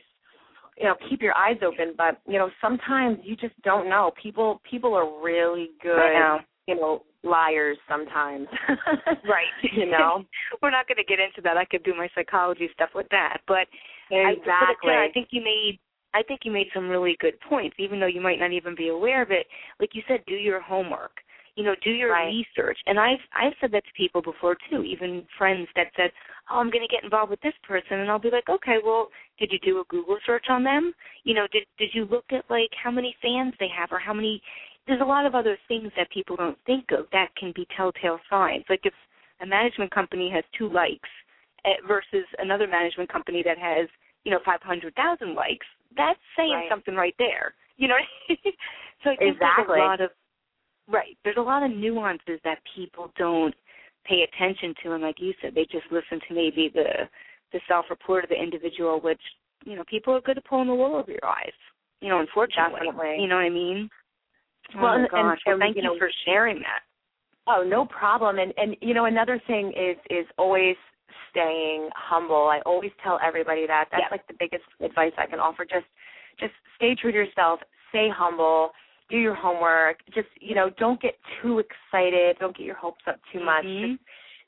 You know, keep your eyes open, but you know, sometimes you just don't know. People people are really good, know. you know, liars sometimes. <laughs> Right. you know. <laughs> We're not going to get into that. I could do my psychology stuff with that, but I, Exactly. yeah, I think you made I think you made some really good points, even though you might not even be aware of it. Like you said, do your homework. You know, do your Right. research. And I've I've said that to people before too, even friends that said, "Oh, I'm going to get involved with this person," and I'll be like, "Okay, well, did you do a Google search on them? You know, did did you look at like how many fans they have or how many?" There's a lot of other things that people don't think of that can be telltale signs. Like if a management company has two likes eh, versus another management company that has you know 500,000 likes, that's saying Right. something right there. You know, <laughs> so I think Exactly. there's a lot of right. There's a lot of nuances that people don't pay attention to, and like you said, they just listen to maybe the the self-report of the individual, which you know people are good at pulling the wool over your eyes. You know, unfortunately, Definitely. you know what I mean. Well, oh my and- and- gosh! well, thank you you, know, for sharing that. Oh, no problem. And and you know another thing is is always staying humble. I always tell everybody that. That's like the biggest advice I can offer. Just just stay true to yourself. Stay humble. Do your homework. Just you know, don't get too excited. Don't get your hopes up too much. Mhm. Just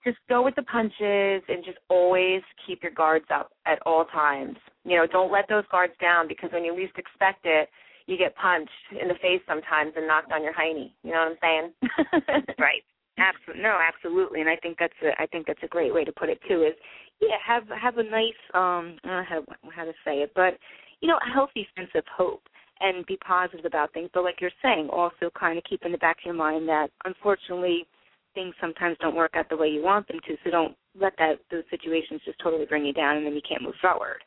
just go with the punches and just always keep your guards up at all times. You know, don't let those guards down because when you least expect it, you get punched in the face sometimes and knocked on your hiney. You know what I'm saying? <laughs> <laughs> Right. Absolutely. No, absolutely. And I think that's a I think that's a great way to put it too. Is yeah, have have a nice um I don't know how to, how to say it, but you know, a healthy sense of hope and be positive about things. But like you're saying, also kind of keep in the back of your mind that unfortunately things sometimes don't work out the way you want them to. So don't let that those situations just totally bring you down and then you can't move forward.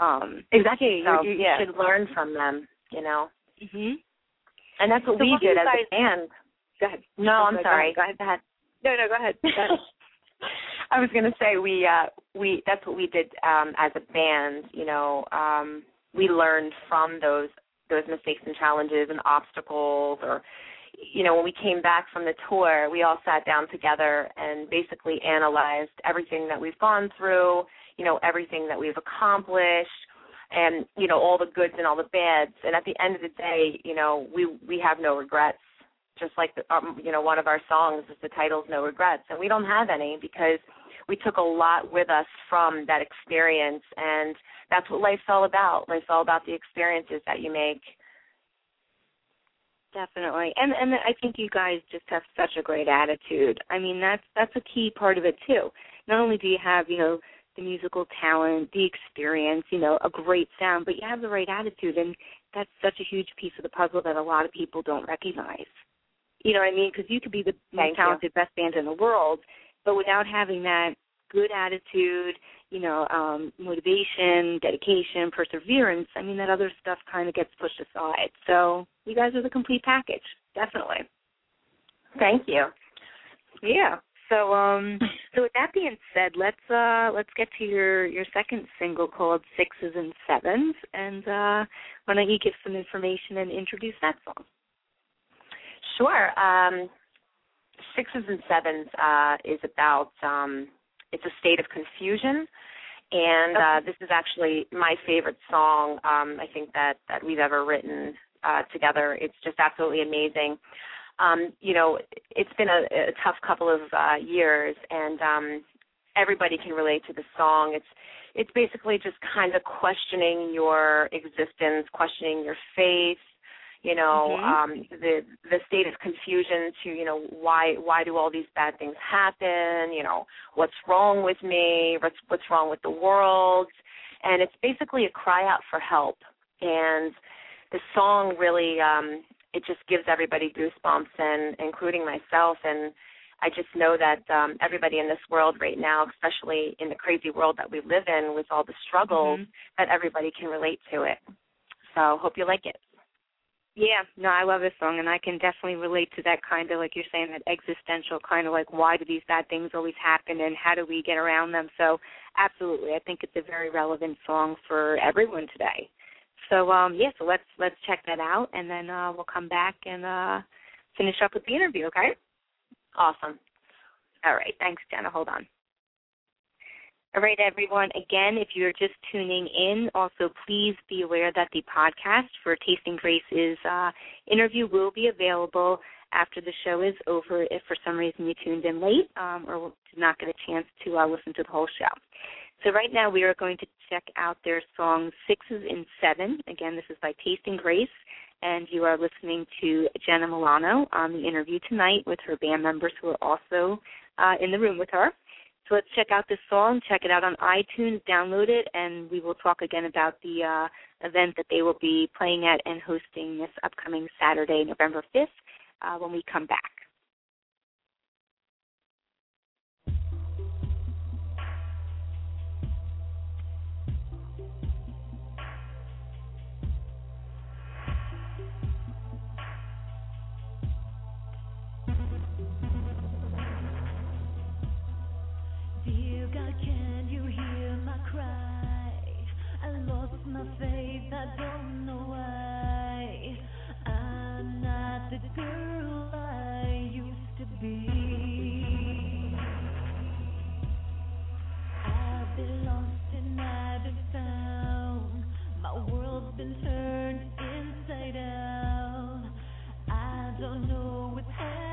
Um Exactly. So, you, you yeah. should learn from them, you know. mhm. And that's what So we what did as guys- a band. Go ahead. No, Oh, I'm go sorry. Go ahead. Go ahead. No, no, go ahead. Go ahead. <laughs> I was gonna say we uh we that's what we did um as a band, you know, um we learned from those those mistakes and challenges and obstacles or you know, when we came back from the tour, we all sat down together and basically analyzed everything that we've gone through, you know, everything that we've accomplished and, you know, all the goods and all the bads. And at the end of the day, you know, we we have no regrets. Just like the, um, you know, one of our songs is the title's No Regrets, and we don't have any because we took a lot with us from that experience, and that's what life's all about. Life's all about the experiences that you make. Definitely. And and I think you guys just have such a great attitude. I mean, that's that's a key part of it too. Not only do you have, you know, the musical talent, the experience, you know, a great sound, but you have the right attitude and that's such a huge piece of the puzzle that a lot of people don't recognize. You know what I mean? Because you could be the Thank most you. talented best band in the world, but without having that good attitude, you know, um, motivation, dedication, perseverance, I mean, that other stuff kind of gets pushed aside. So you guys are the complete package, definitely. Thank you. Yeah. So um so with that being said, let's uh let's get to your your second single called Sixes and Sevens and uh why don't you give some information and introduce that song? Sure. Um, sixes and sevens uh, is about um, it's a state of confusion, and uh, this is actually my favorite song. Um, I think that that we've ever written uh, together. It's just absolutely amazing. Um, you know, it's been a, a tough couple of uh, years, and um, everybody can relate to the song. It's it's basically just kind of questioning your existence, questioning your faith, you know Mhm. um the the state of confusion to you know why why do all these bad things happen you know what's wrong with me what's what's wrong with the world and it's basically a cry out for help and the song really um it just gives everybody goosebumps and including myself and I just know that um, everybody in this world right now, especially in the crazy world that we live in with all the struggles, Mhm. that everybody can relate to it. So hope you like it. Yeah, no, I love this song, and I can definitely relate to that kind of, like you're saying, that existential kind of like, why do these bad things always happen, and how do we get around them? So, absolutely, I think it's a very relevant song for everyone today. So, um, yeah, so let's let's check that out, and then uh, we'll come back and uh, finish up with the interview. Okay? Awesome. All right. Thanks, Jenna. Hold on. All right, everyone. Again, if you're just tuning in, also please be aware that the podcast for Tasting Grace's uh, interview will be available after the show is over if for some reason you tuned in late um, or did not get a chance to uh, listen to the whole show. So right now we are going to check out their song Sixes and Seven. Again, this is by Tasting Grace, and you are listening to Jenna Milano on the interview tonight with her band members who are also uh, in the room with her. So let's check out this song, check it out on iTunes, download it, and we will talk again about the uh, event that they will be playing at and hosting this upcoming Saturday, November 5th, uh, when we come back. My faith, I don't know why. I'm not the girl I used to be. I've been lost and I've been found. My world's been turned inside out. I don't know what's happening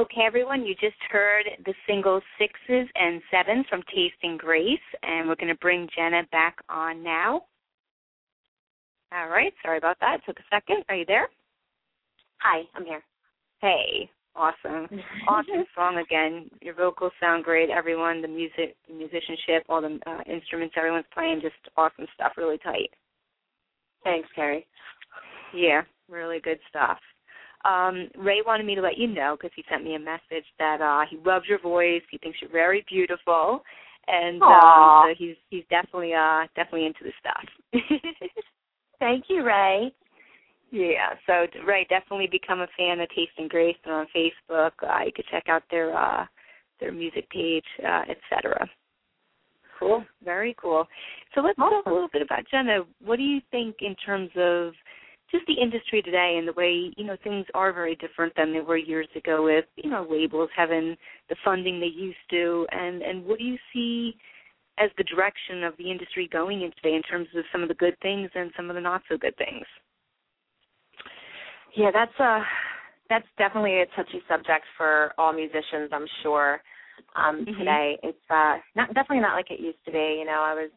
Okay, everyone, you just heard the single Sixes and Sevens from Tasting Grace, and we're going to bring Jenna back on now. All right, sorry about that. It took a second. Are you there? Hi, I'm here. Hey. Awesome. <laughs> awesome song again. Your vocals sound great. Everyone, the music, the musicianship, all the uh, instruments everyone's playing, just awesome stuff. Really tight. Thanks, Kerri. Yeah, really good stuff. Um, Ray wanted me to let you know because he sent me a message that uh, he loves your voice. He thinks you're very beautiful, and um, so he's he's definitely uh definitely into the stuff. <laughs> Thank you, Ray. Yeah, so Ray, definitely become a fan of Tasting Grace. They're on Facebook. Uh, you could check out their uh, their music page, uh, etc. Cool, very cool. So let's talk a little bit about Jenna. What do you think in terms of just the industry today and the way you know things are very different than they were years ago with you know labels having the funding they used to, and and what do you see as the direction of the industry going in today in terms of some of the good things and some of the not so good things? Yeah, that's a that's definitely a touchy subject for all musicians, I'm sure. Um, Mhm. Today, it's uh, not definitely not like it used to be. You know, I was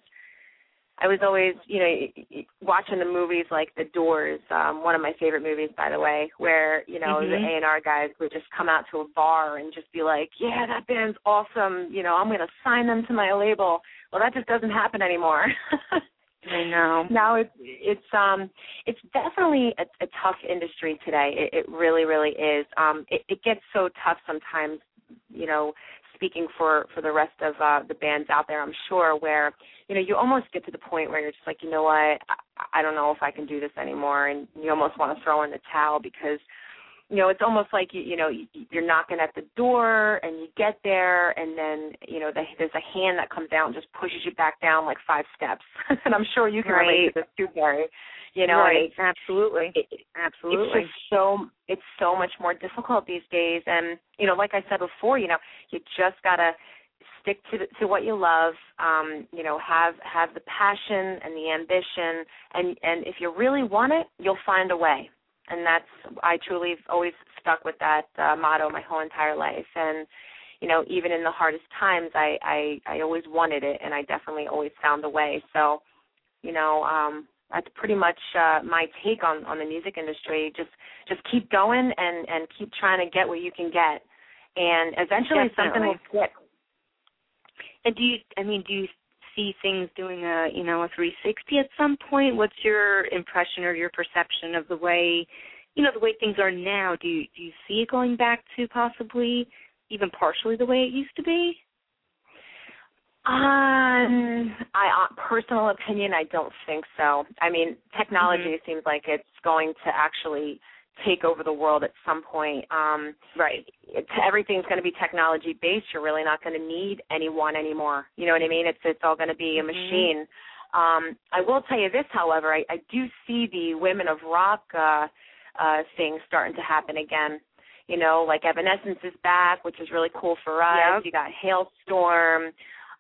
I was always you know watching the movies like The Doors, um, one of my favorite movies, by the way, where you know the Mhm. A and R guys would just come out to a bar and just be like, "Yeah, that band's awesome. You know, I'm going to sign them to my label." Well, that just doesn't happen anymore. <laughs> I know. Now it's it's um it's definitely a, a tough industry today. It, it really, really is. Um, it, it gets so tough sometimes. You know, speaking for for the rest of uh, the bands out there, I'm sure where you know you almost get to the point where you're just like, you know what, I, I don't know if I can do this anymore, and you almost want to throw in the towel because you know, it's almost like you, you know you- you're knocking at the door and you get there and then you know the, there's a hand that comes out and just pushes you back down like five steps. <laughs> and I'm sure you can relate to this too, Kerri. You know, right? it's, Absolutely. it- Absolutely. it's just so it's so much more difficult these days. And you know, like I said before, you know, you just gotta stick to the, to what you love. Um, you know, have have the passion and the ambition, and and if you really want it, you'll find a way. And that's I truly have always stuck with that uh, motto my whole entire life. And you know, even in the hardest times, I I I always wanted it, and I definitely always found a way. So, you know, um, that's pretty much uh, my take on on the music industry. Just just keep going and and keep trying to get what you can get, and eventually something will Definitely. click. And do you? I mean, do you see things doing a you know a 360 at some point? What's your impression or your perception of the way, you know, the way things are now? Do you do you see it going back to possibly even partially the way it used to be? Um, I uh, personal opinion, I don't think so. I mean, technology Mm-hmm. seems like it's going to actually take over the world at some point. Um, Right. it's, everything's going to be technology based. You're really not going to need anyone anymore. You know what I mean? It's it's all going to be a Mhm. machine. Um, I will tell you this, however, I, I do see the women of rock uh, uh, thing starting to happen again. You know, like Evanescence is back, which is really cool for us. Yep. You got Halestorm,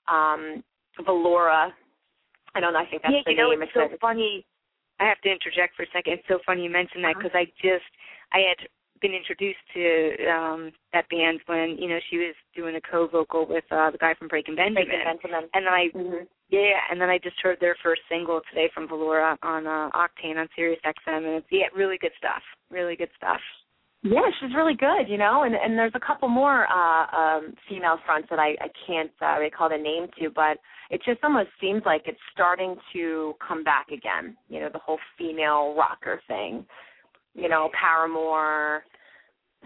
um, Valora. I don't know. I think that's yeah, the you know, name. it's so funny. I have to interject for a second. It's so funny you mentioned that Uh-huh. because I just I had been introduced to um that band when you know she was doing a co-vocal with uh the guy from Breaking Benjamin, Breaking Benjamin. and then I Mhm. yeah, and then I just heard their first single today from Valora on uh, Octane on Sirius XM, and it's yeah, really good stuff. Really good stuff. Yeah, she's really good, you know, and and there's a couple more uh um female fronts that I I can't uh, recall the name to, but it just almost seems like it's starting to come back again. You know, the whole female rocker thing. You know, Paramore,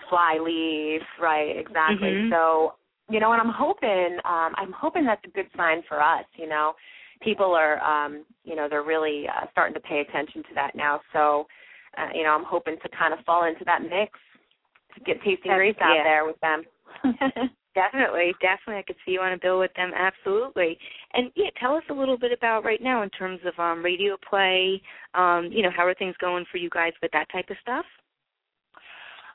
Flyleaf, right? Exactly. Mhm. So, you know, and I'm hoping um I'm hoping that's a good sign for us, you know. People are um, you know, they're really uh, starting to pay attention to that now. So, uh, you know, I'm hoping to kind of fall into that mix to get tasting That's- grace out yeah. there with them. <laughs> Definitely, definitely. I could see you on a bill with them. Absolutely. And yeah, tell us a little bit about right now in terms of um radio play. Um, you know, how are things going for you guys with that type of stuff?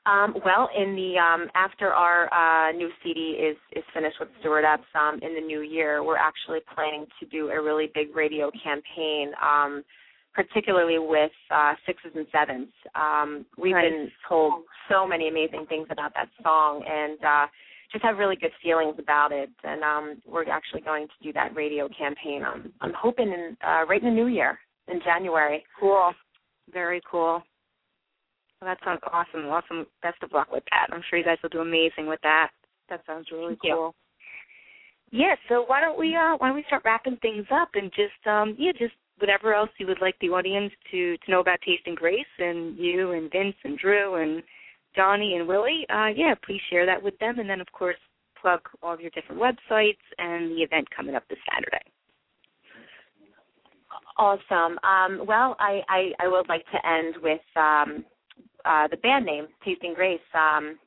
Um, well, in the um, after our uh, new CD is is finished with Stuart Epps um, in the new year, we're actually planning to do a really big radio campaign, um, particularly with uh, sixes and sevens. Um, we've Nice. been told so many amazing things about that song, and uh, just have really good feelings about it. And um, we're actually going to do that radio campaign. I'm I'm hoping in uh, right in the new year in January. Cool. Very cool. Well, that sounds awesome. Awesome. Best of luck with that. I'm sure you guys will do amazing with that. That sounds really Thank you. cool. Yeah, so why don't we uh why don't we start wrapping things up and just um yeah, just whatever else you would like the audience to to know about Tasting Grace and you and Vince and Drew and Johnny and Willie, uh yeah, please share that with them and then of course plug all of your different websites and the event coming up this Saturday. Awesome. Um, well, I, I, I would like to end with um, uh, the band name, Tasting Grace. Um,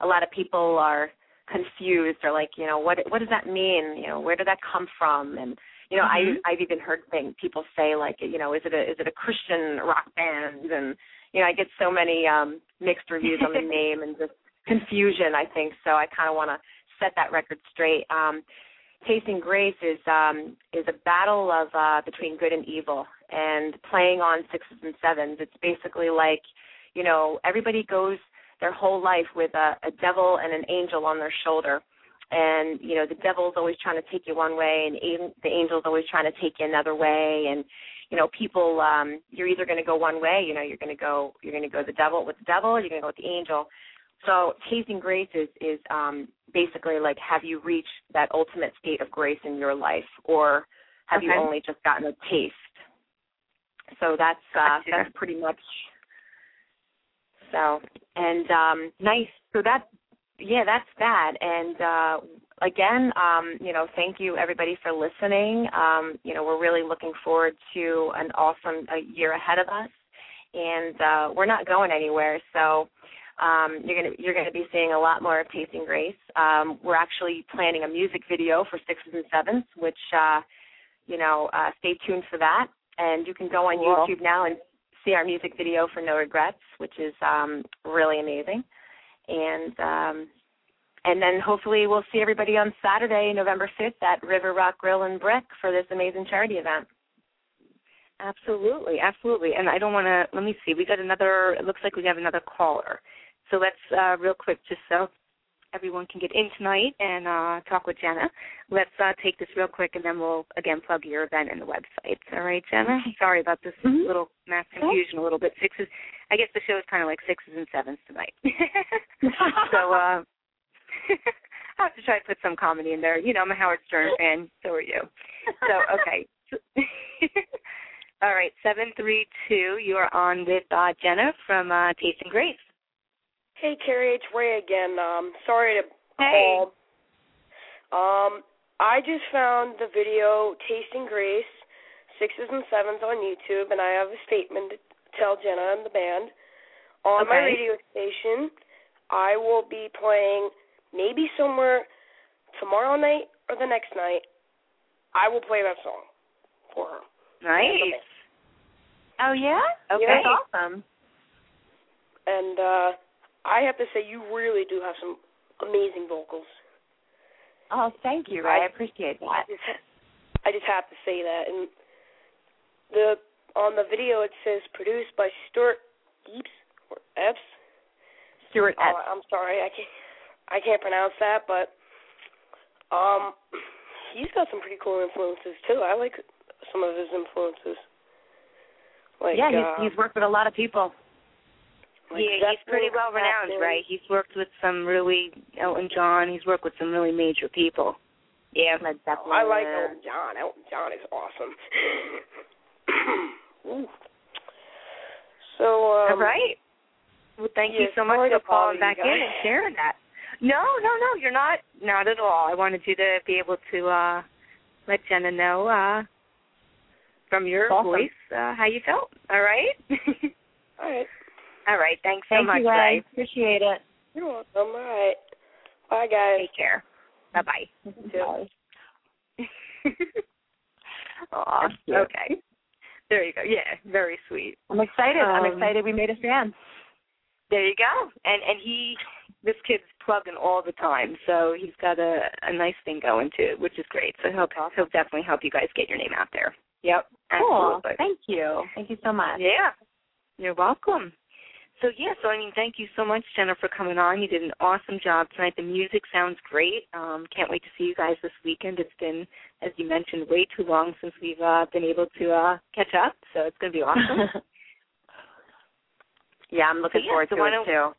a lot of people are confused. They're like, you know, what what does that mean? You know, where did that come from? And you know, Mhm. I I've even heard thing people say like, you know, is it a is it a Christian rock band? And you know, I get so many um, mixed reviews on the <laughs> name and just confusion. I think so. I kind of want to set that record straight. Um, Tasting Grace is um, is a battle of uh, between good and evil, and playing on sixes and sevens. It's basically like, you know, everybody goes their whole life with a, a devil and an angel on their shoulder, and you know the devil's always trying to take you one way, and the angel's always trying to take you another way, and you know people um you're either going to go one way you know you're going to go you're going to go the devil with the devil or you're going to go with the angel. So tasting grace is is um basically like have you reached that ultimate state of grace in your life or have you only just gotten a taste? So that's uh Gotcha. that's pretty much so and um nice. So that yeah that's that and uh again um you know thank you everybody for listening. Um you know we're really looking forward to an awesome a year ahead of us. And uh we're not going anywhere. So um you're going to you're to be seeing a lot more of tasting grace. Um we're actually planning a music video for sixes and sevens which uh you know uh stay tuned for that. And you can go on Cool. youtube now and see our music video for no regrets which is um really amazing and um and then hopefully we'll see everybody on Saturday, November 5th at River Rock Grill and Brick for this amazing charity event. Absolutely, absolutely. And I don't want to. Let me see. We got another. It looks like we have another caller. So let's uh, real quick, just so everyone can get in tonight and uh, talk with Jenna. Let's uh, take this real quick, and then we'll again plug your event and the website. All right, Jenna. Sorry about this Mhm. little mass confusion. A little bit sixes. I guess the show is kind of like sixes and sevens tonight. <laughs> so uh, <laughs> <laughs> I have to try to put some comedy in there. You know, I'm a Howard Stern fan. So are you. So okay. All right, seven three two. You are on with uh, Jenna from uh, Tasting Grace. Hey Kerri, it's Ray again. Um, sorry to Hey. call. Um, I just found the video Tasting Grace, sixes and sevens on YouTube, and I have a statement to tell Jenna and the band. On my radio station, I will be playing maybe somewhere tomorrow night or the next night. I will play that song for her. Nice. Oh yeah? Okay. That's awesome. And uh I have to say you really do have some amazing vocals. Oh, thank you, I I- appreciate I that. just, I just have to say that. And the on the video it says produced by Stuart Eeps or Epps. Stuart Oh, Epps. I'm sorry, I can't I can't pronounce that, but um, he's got some pretty cool influences too. I like some of his influences. Like yeah, uh, he's he's worked with a lot of people. like yeah, he's pretty well renowned, right? He's worked with some really Elton John. He's worked with some really major people. Yeah. Led Zeppelin. I like Elton John. Elton John is awesome. <laughs> Ooh. So um, All right. Well, thank you so much for calling you back in and sharing that. No, no, no, you're not. Not at all. I wanted you to be able to uh let Jenna know uh from your Awesome. voice uh how you felt. All right. All right. <laughs> all right. Thanks so Thank much, you, Ray. Ray. Appreciate it. You're welcome. All right. Bye, guys. Take care. Bye bye. Bye. Aw, Thank okay. There you go. Yeah, very sweet. I'm excited. I'm Um, excited we made a fan. There you go. And and he this kid's plugging all the time, so he's got a a nice thing going too, which is great. So he'll he'll definitely help you guys get your name out there. Yep. Cool. Absolutely. Thank you. Thank you so much. Yeah. You're welcome. So yeah, so I mean thank you so much, Jenna, for coming on. You did an awesome job tonight. The music sounds great. Um, can't wait to see you guys this weekend. It's been, as you mentioned, way too long since we've uh been able to uh catch up, so it's gonna be awesome. <laughs> Yeah, I'm looking So, yeah, forward so to it too.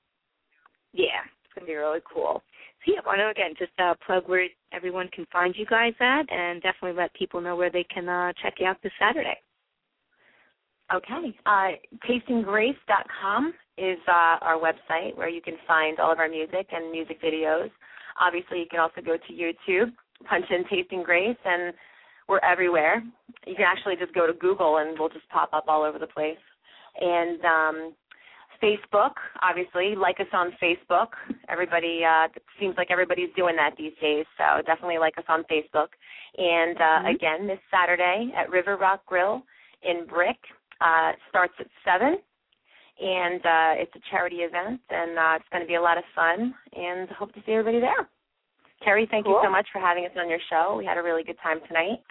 Yeah, it's gonna be really cool. So yeah, why don't again just uh, plug where everyone can find you guys at, and definitely let people know where they can uh, check you out this Saturday. Okay. Uh, tastinggrace.com is uh, our website where you can find all of our music and music videos. Obviously, you can also go to YouTube, punch in Tasting Grace, and we're everywhere. You can actually just go to Google and we'll just pop up all over the place. And um, Facebook, obviously, like us on Facebook. Everybody uh, seems like everybody's doing that these days, so definitely like us on Facebook. And uh, Mhm. again, this Saturday at River Rock Grill in Brick uh, starts at seven, and uh, it's a charity event, and uh, it's going to be a lot of fun. And hope to see everybody there. Kerri, thank you so much for having us on your show. We had a really good time tonight.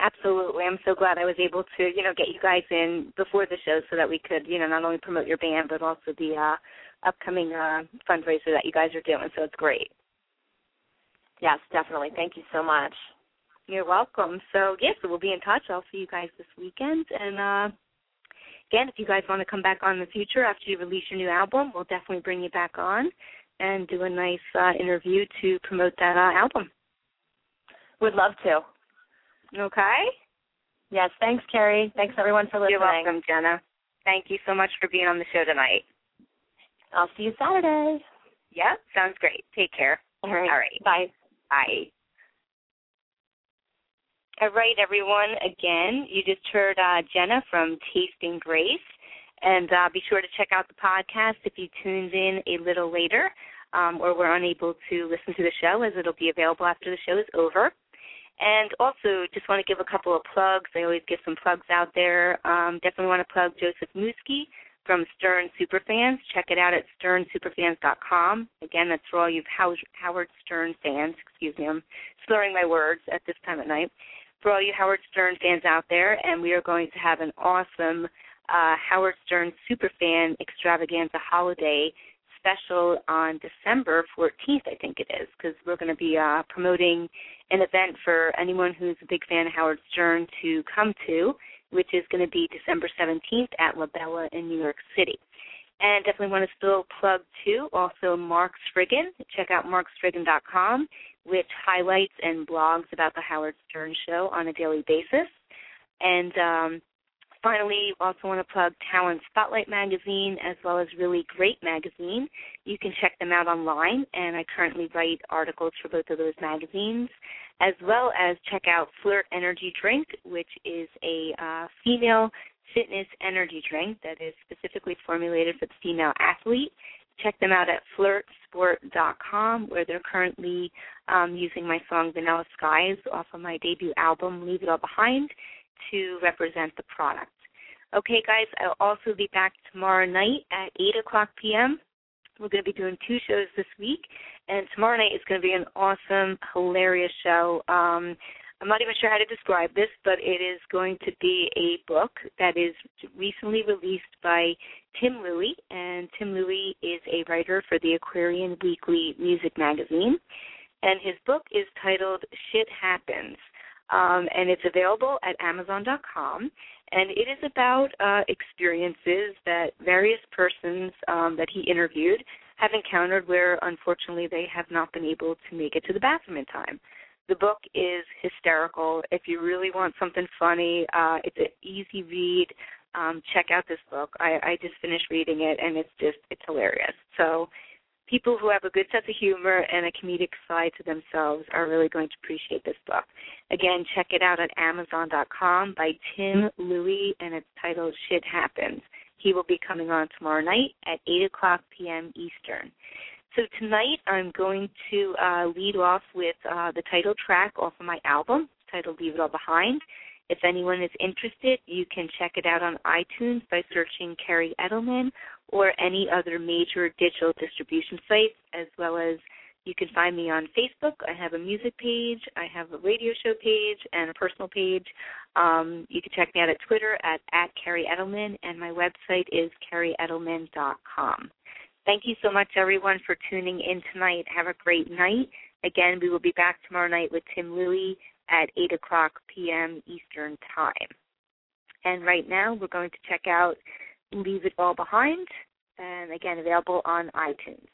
Absolutely. I'm so glad I was able to, you know, get you guys in before the show so that we could, you know, not only promote your band but also the uh upcoming uh fundraiser that you guys are doing. So it's great. Yes, definitely. Thank you so much. You're welcome. So yes, we'll be in touch. I'll see you guys this weekend and uh again, if you guys want to come back on in the future after you release your new album, we'll definitely bring you back on and do a nice uh interview to promote that uh album. Would love to. Okay? Yes, thanks, Kerri. Thanks everyone for listening. You're welcome, Jenna. Thank you so much for being on the show tonight. I'll see you Saturday. Yeah, sounds great. Take care. All right. All right. Bye. Bye. All right, everyone. Again, you just heard uh, Jenna from Tasting Grace. And uh, be sure to check out the podcast if you tuned in a little later um, or were unable to listen to the show, as it'll be available after the show is over. And also, just want to give a couple of plugs. I always give some plugs out there. Um, definitely want to plug Joseph Musky from Stern Superfans. Check it out at sternsuperfans.com. Again, that's for all you Howard, Stern fans. Excuse me, I'm slurring my words at this time at night. For all you Howard Stern fans out there, and we are going to have an awesome uh, Howard Stern Superfan Extravaganza Holiday special on December 14th, I think it is, because we're going to be uh, promoting an event for anyone who's a big fan of Howard Stern to come to, which is going to be December 17th at La Bella in New York City. And definitely want to still plug too, also Marks Friggin. Check out marksfriggin.com, which highlights and blogs about the Howard Stern Show on a daily basis. And um, finally, also want to plug Talent Spotlight magazine as well as Really Great magazine. You can check them out online, and I currently write articles for both of those magazines, as well as check out Flirt Energy Drink, which is a uh, female fitness energy drink that is specifically formulated for the female athlete. Check them out at flirtsport.com, where they're currently um, using my song Vanilla Skies off of my debut album, Leave It All Behind, to represent the product. Okay, guys, I'll also be back tomorrow night at 8 o'clock p.m. We're going to be doing two shows this week, and tomorrow night is going to be an awesome, hilarious show. Um, I'm not even sure how to describe this, but it is going to be a book that is recently released by Tim Louie, and Tim Louie is a writer for the Aquarian Weekly Music Magazine, and his book is titled Shit Happens, um, and it's available at Amazon.com, and it is about uh, experiences that various persons um, that he interviewed have encountered where unfortunately they have not been able to make it to the bathroom in time. The book is hysterical. If you really want something funny, uh, it's an easy read. Um, check out this book. I, I just finished reading it, and it's just it's hilarious. So, people who have a good sense of humor and a comedic side to themselves are really going to appreciate this book. Again, check it out at Amazon.com by Tim Louie, and it's titled "Shit Happens." He will be coming on tomorrow night at 8 o'clock p.m. Eastern. So tonight I'm going to uh, lead off with uh, the title track off of my album titled Leave It All Behind. If anyone is interested, you can check it out on iTunes by searching Kerri Edelman or any other major digital distribution sites, as well as you can find me on Facebook. I have a music page, I have a radio show page, and a personal page. Um, you can check me out at Twitter at, at Kerri Edelman, and my website is kerriedelman.com. Thank you so much, everyone, for tuning in tonight. Have a great night. Again, we will be back tomorrow night with Tim Lilly at 8 o'clock p.m. Eastern Time. And right now, we're going to check out Leave It All Behind, and again available on iTunes.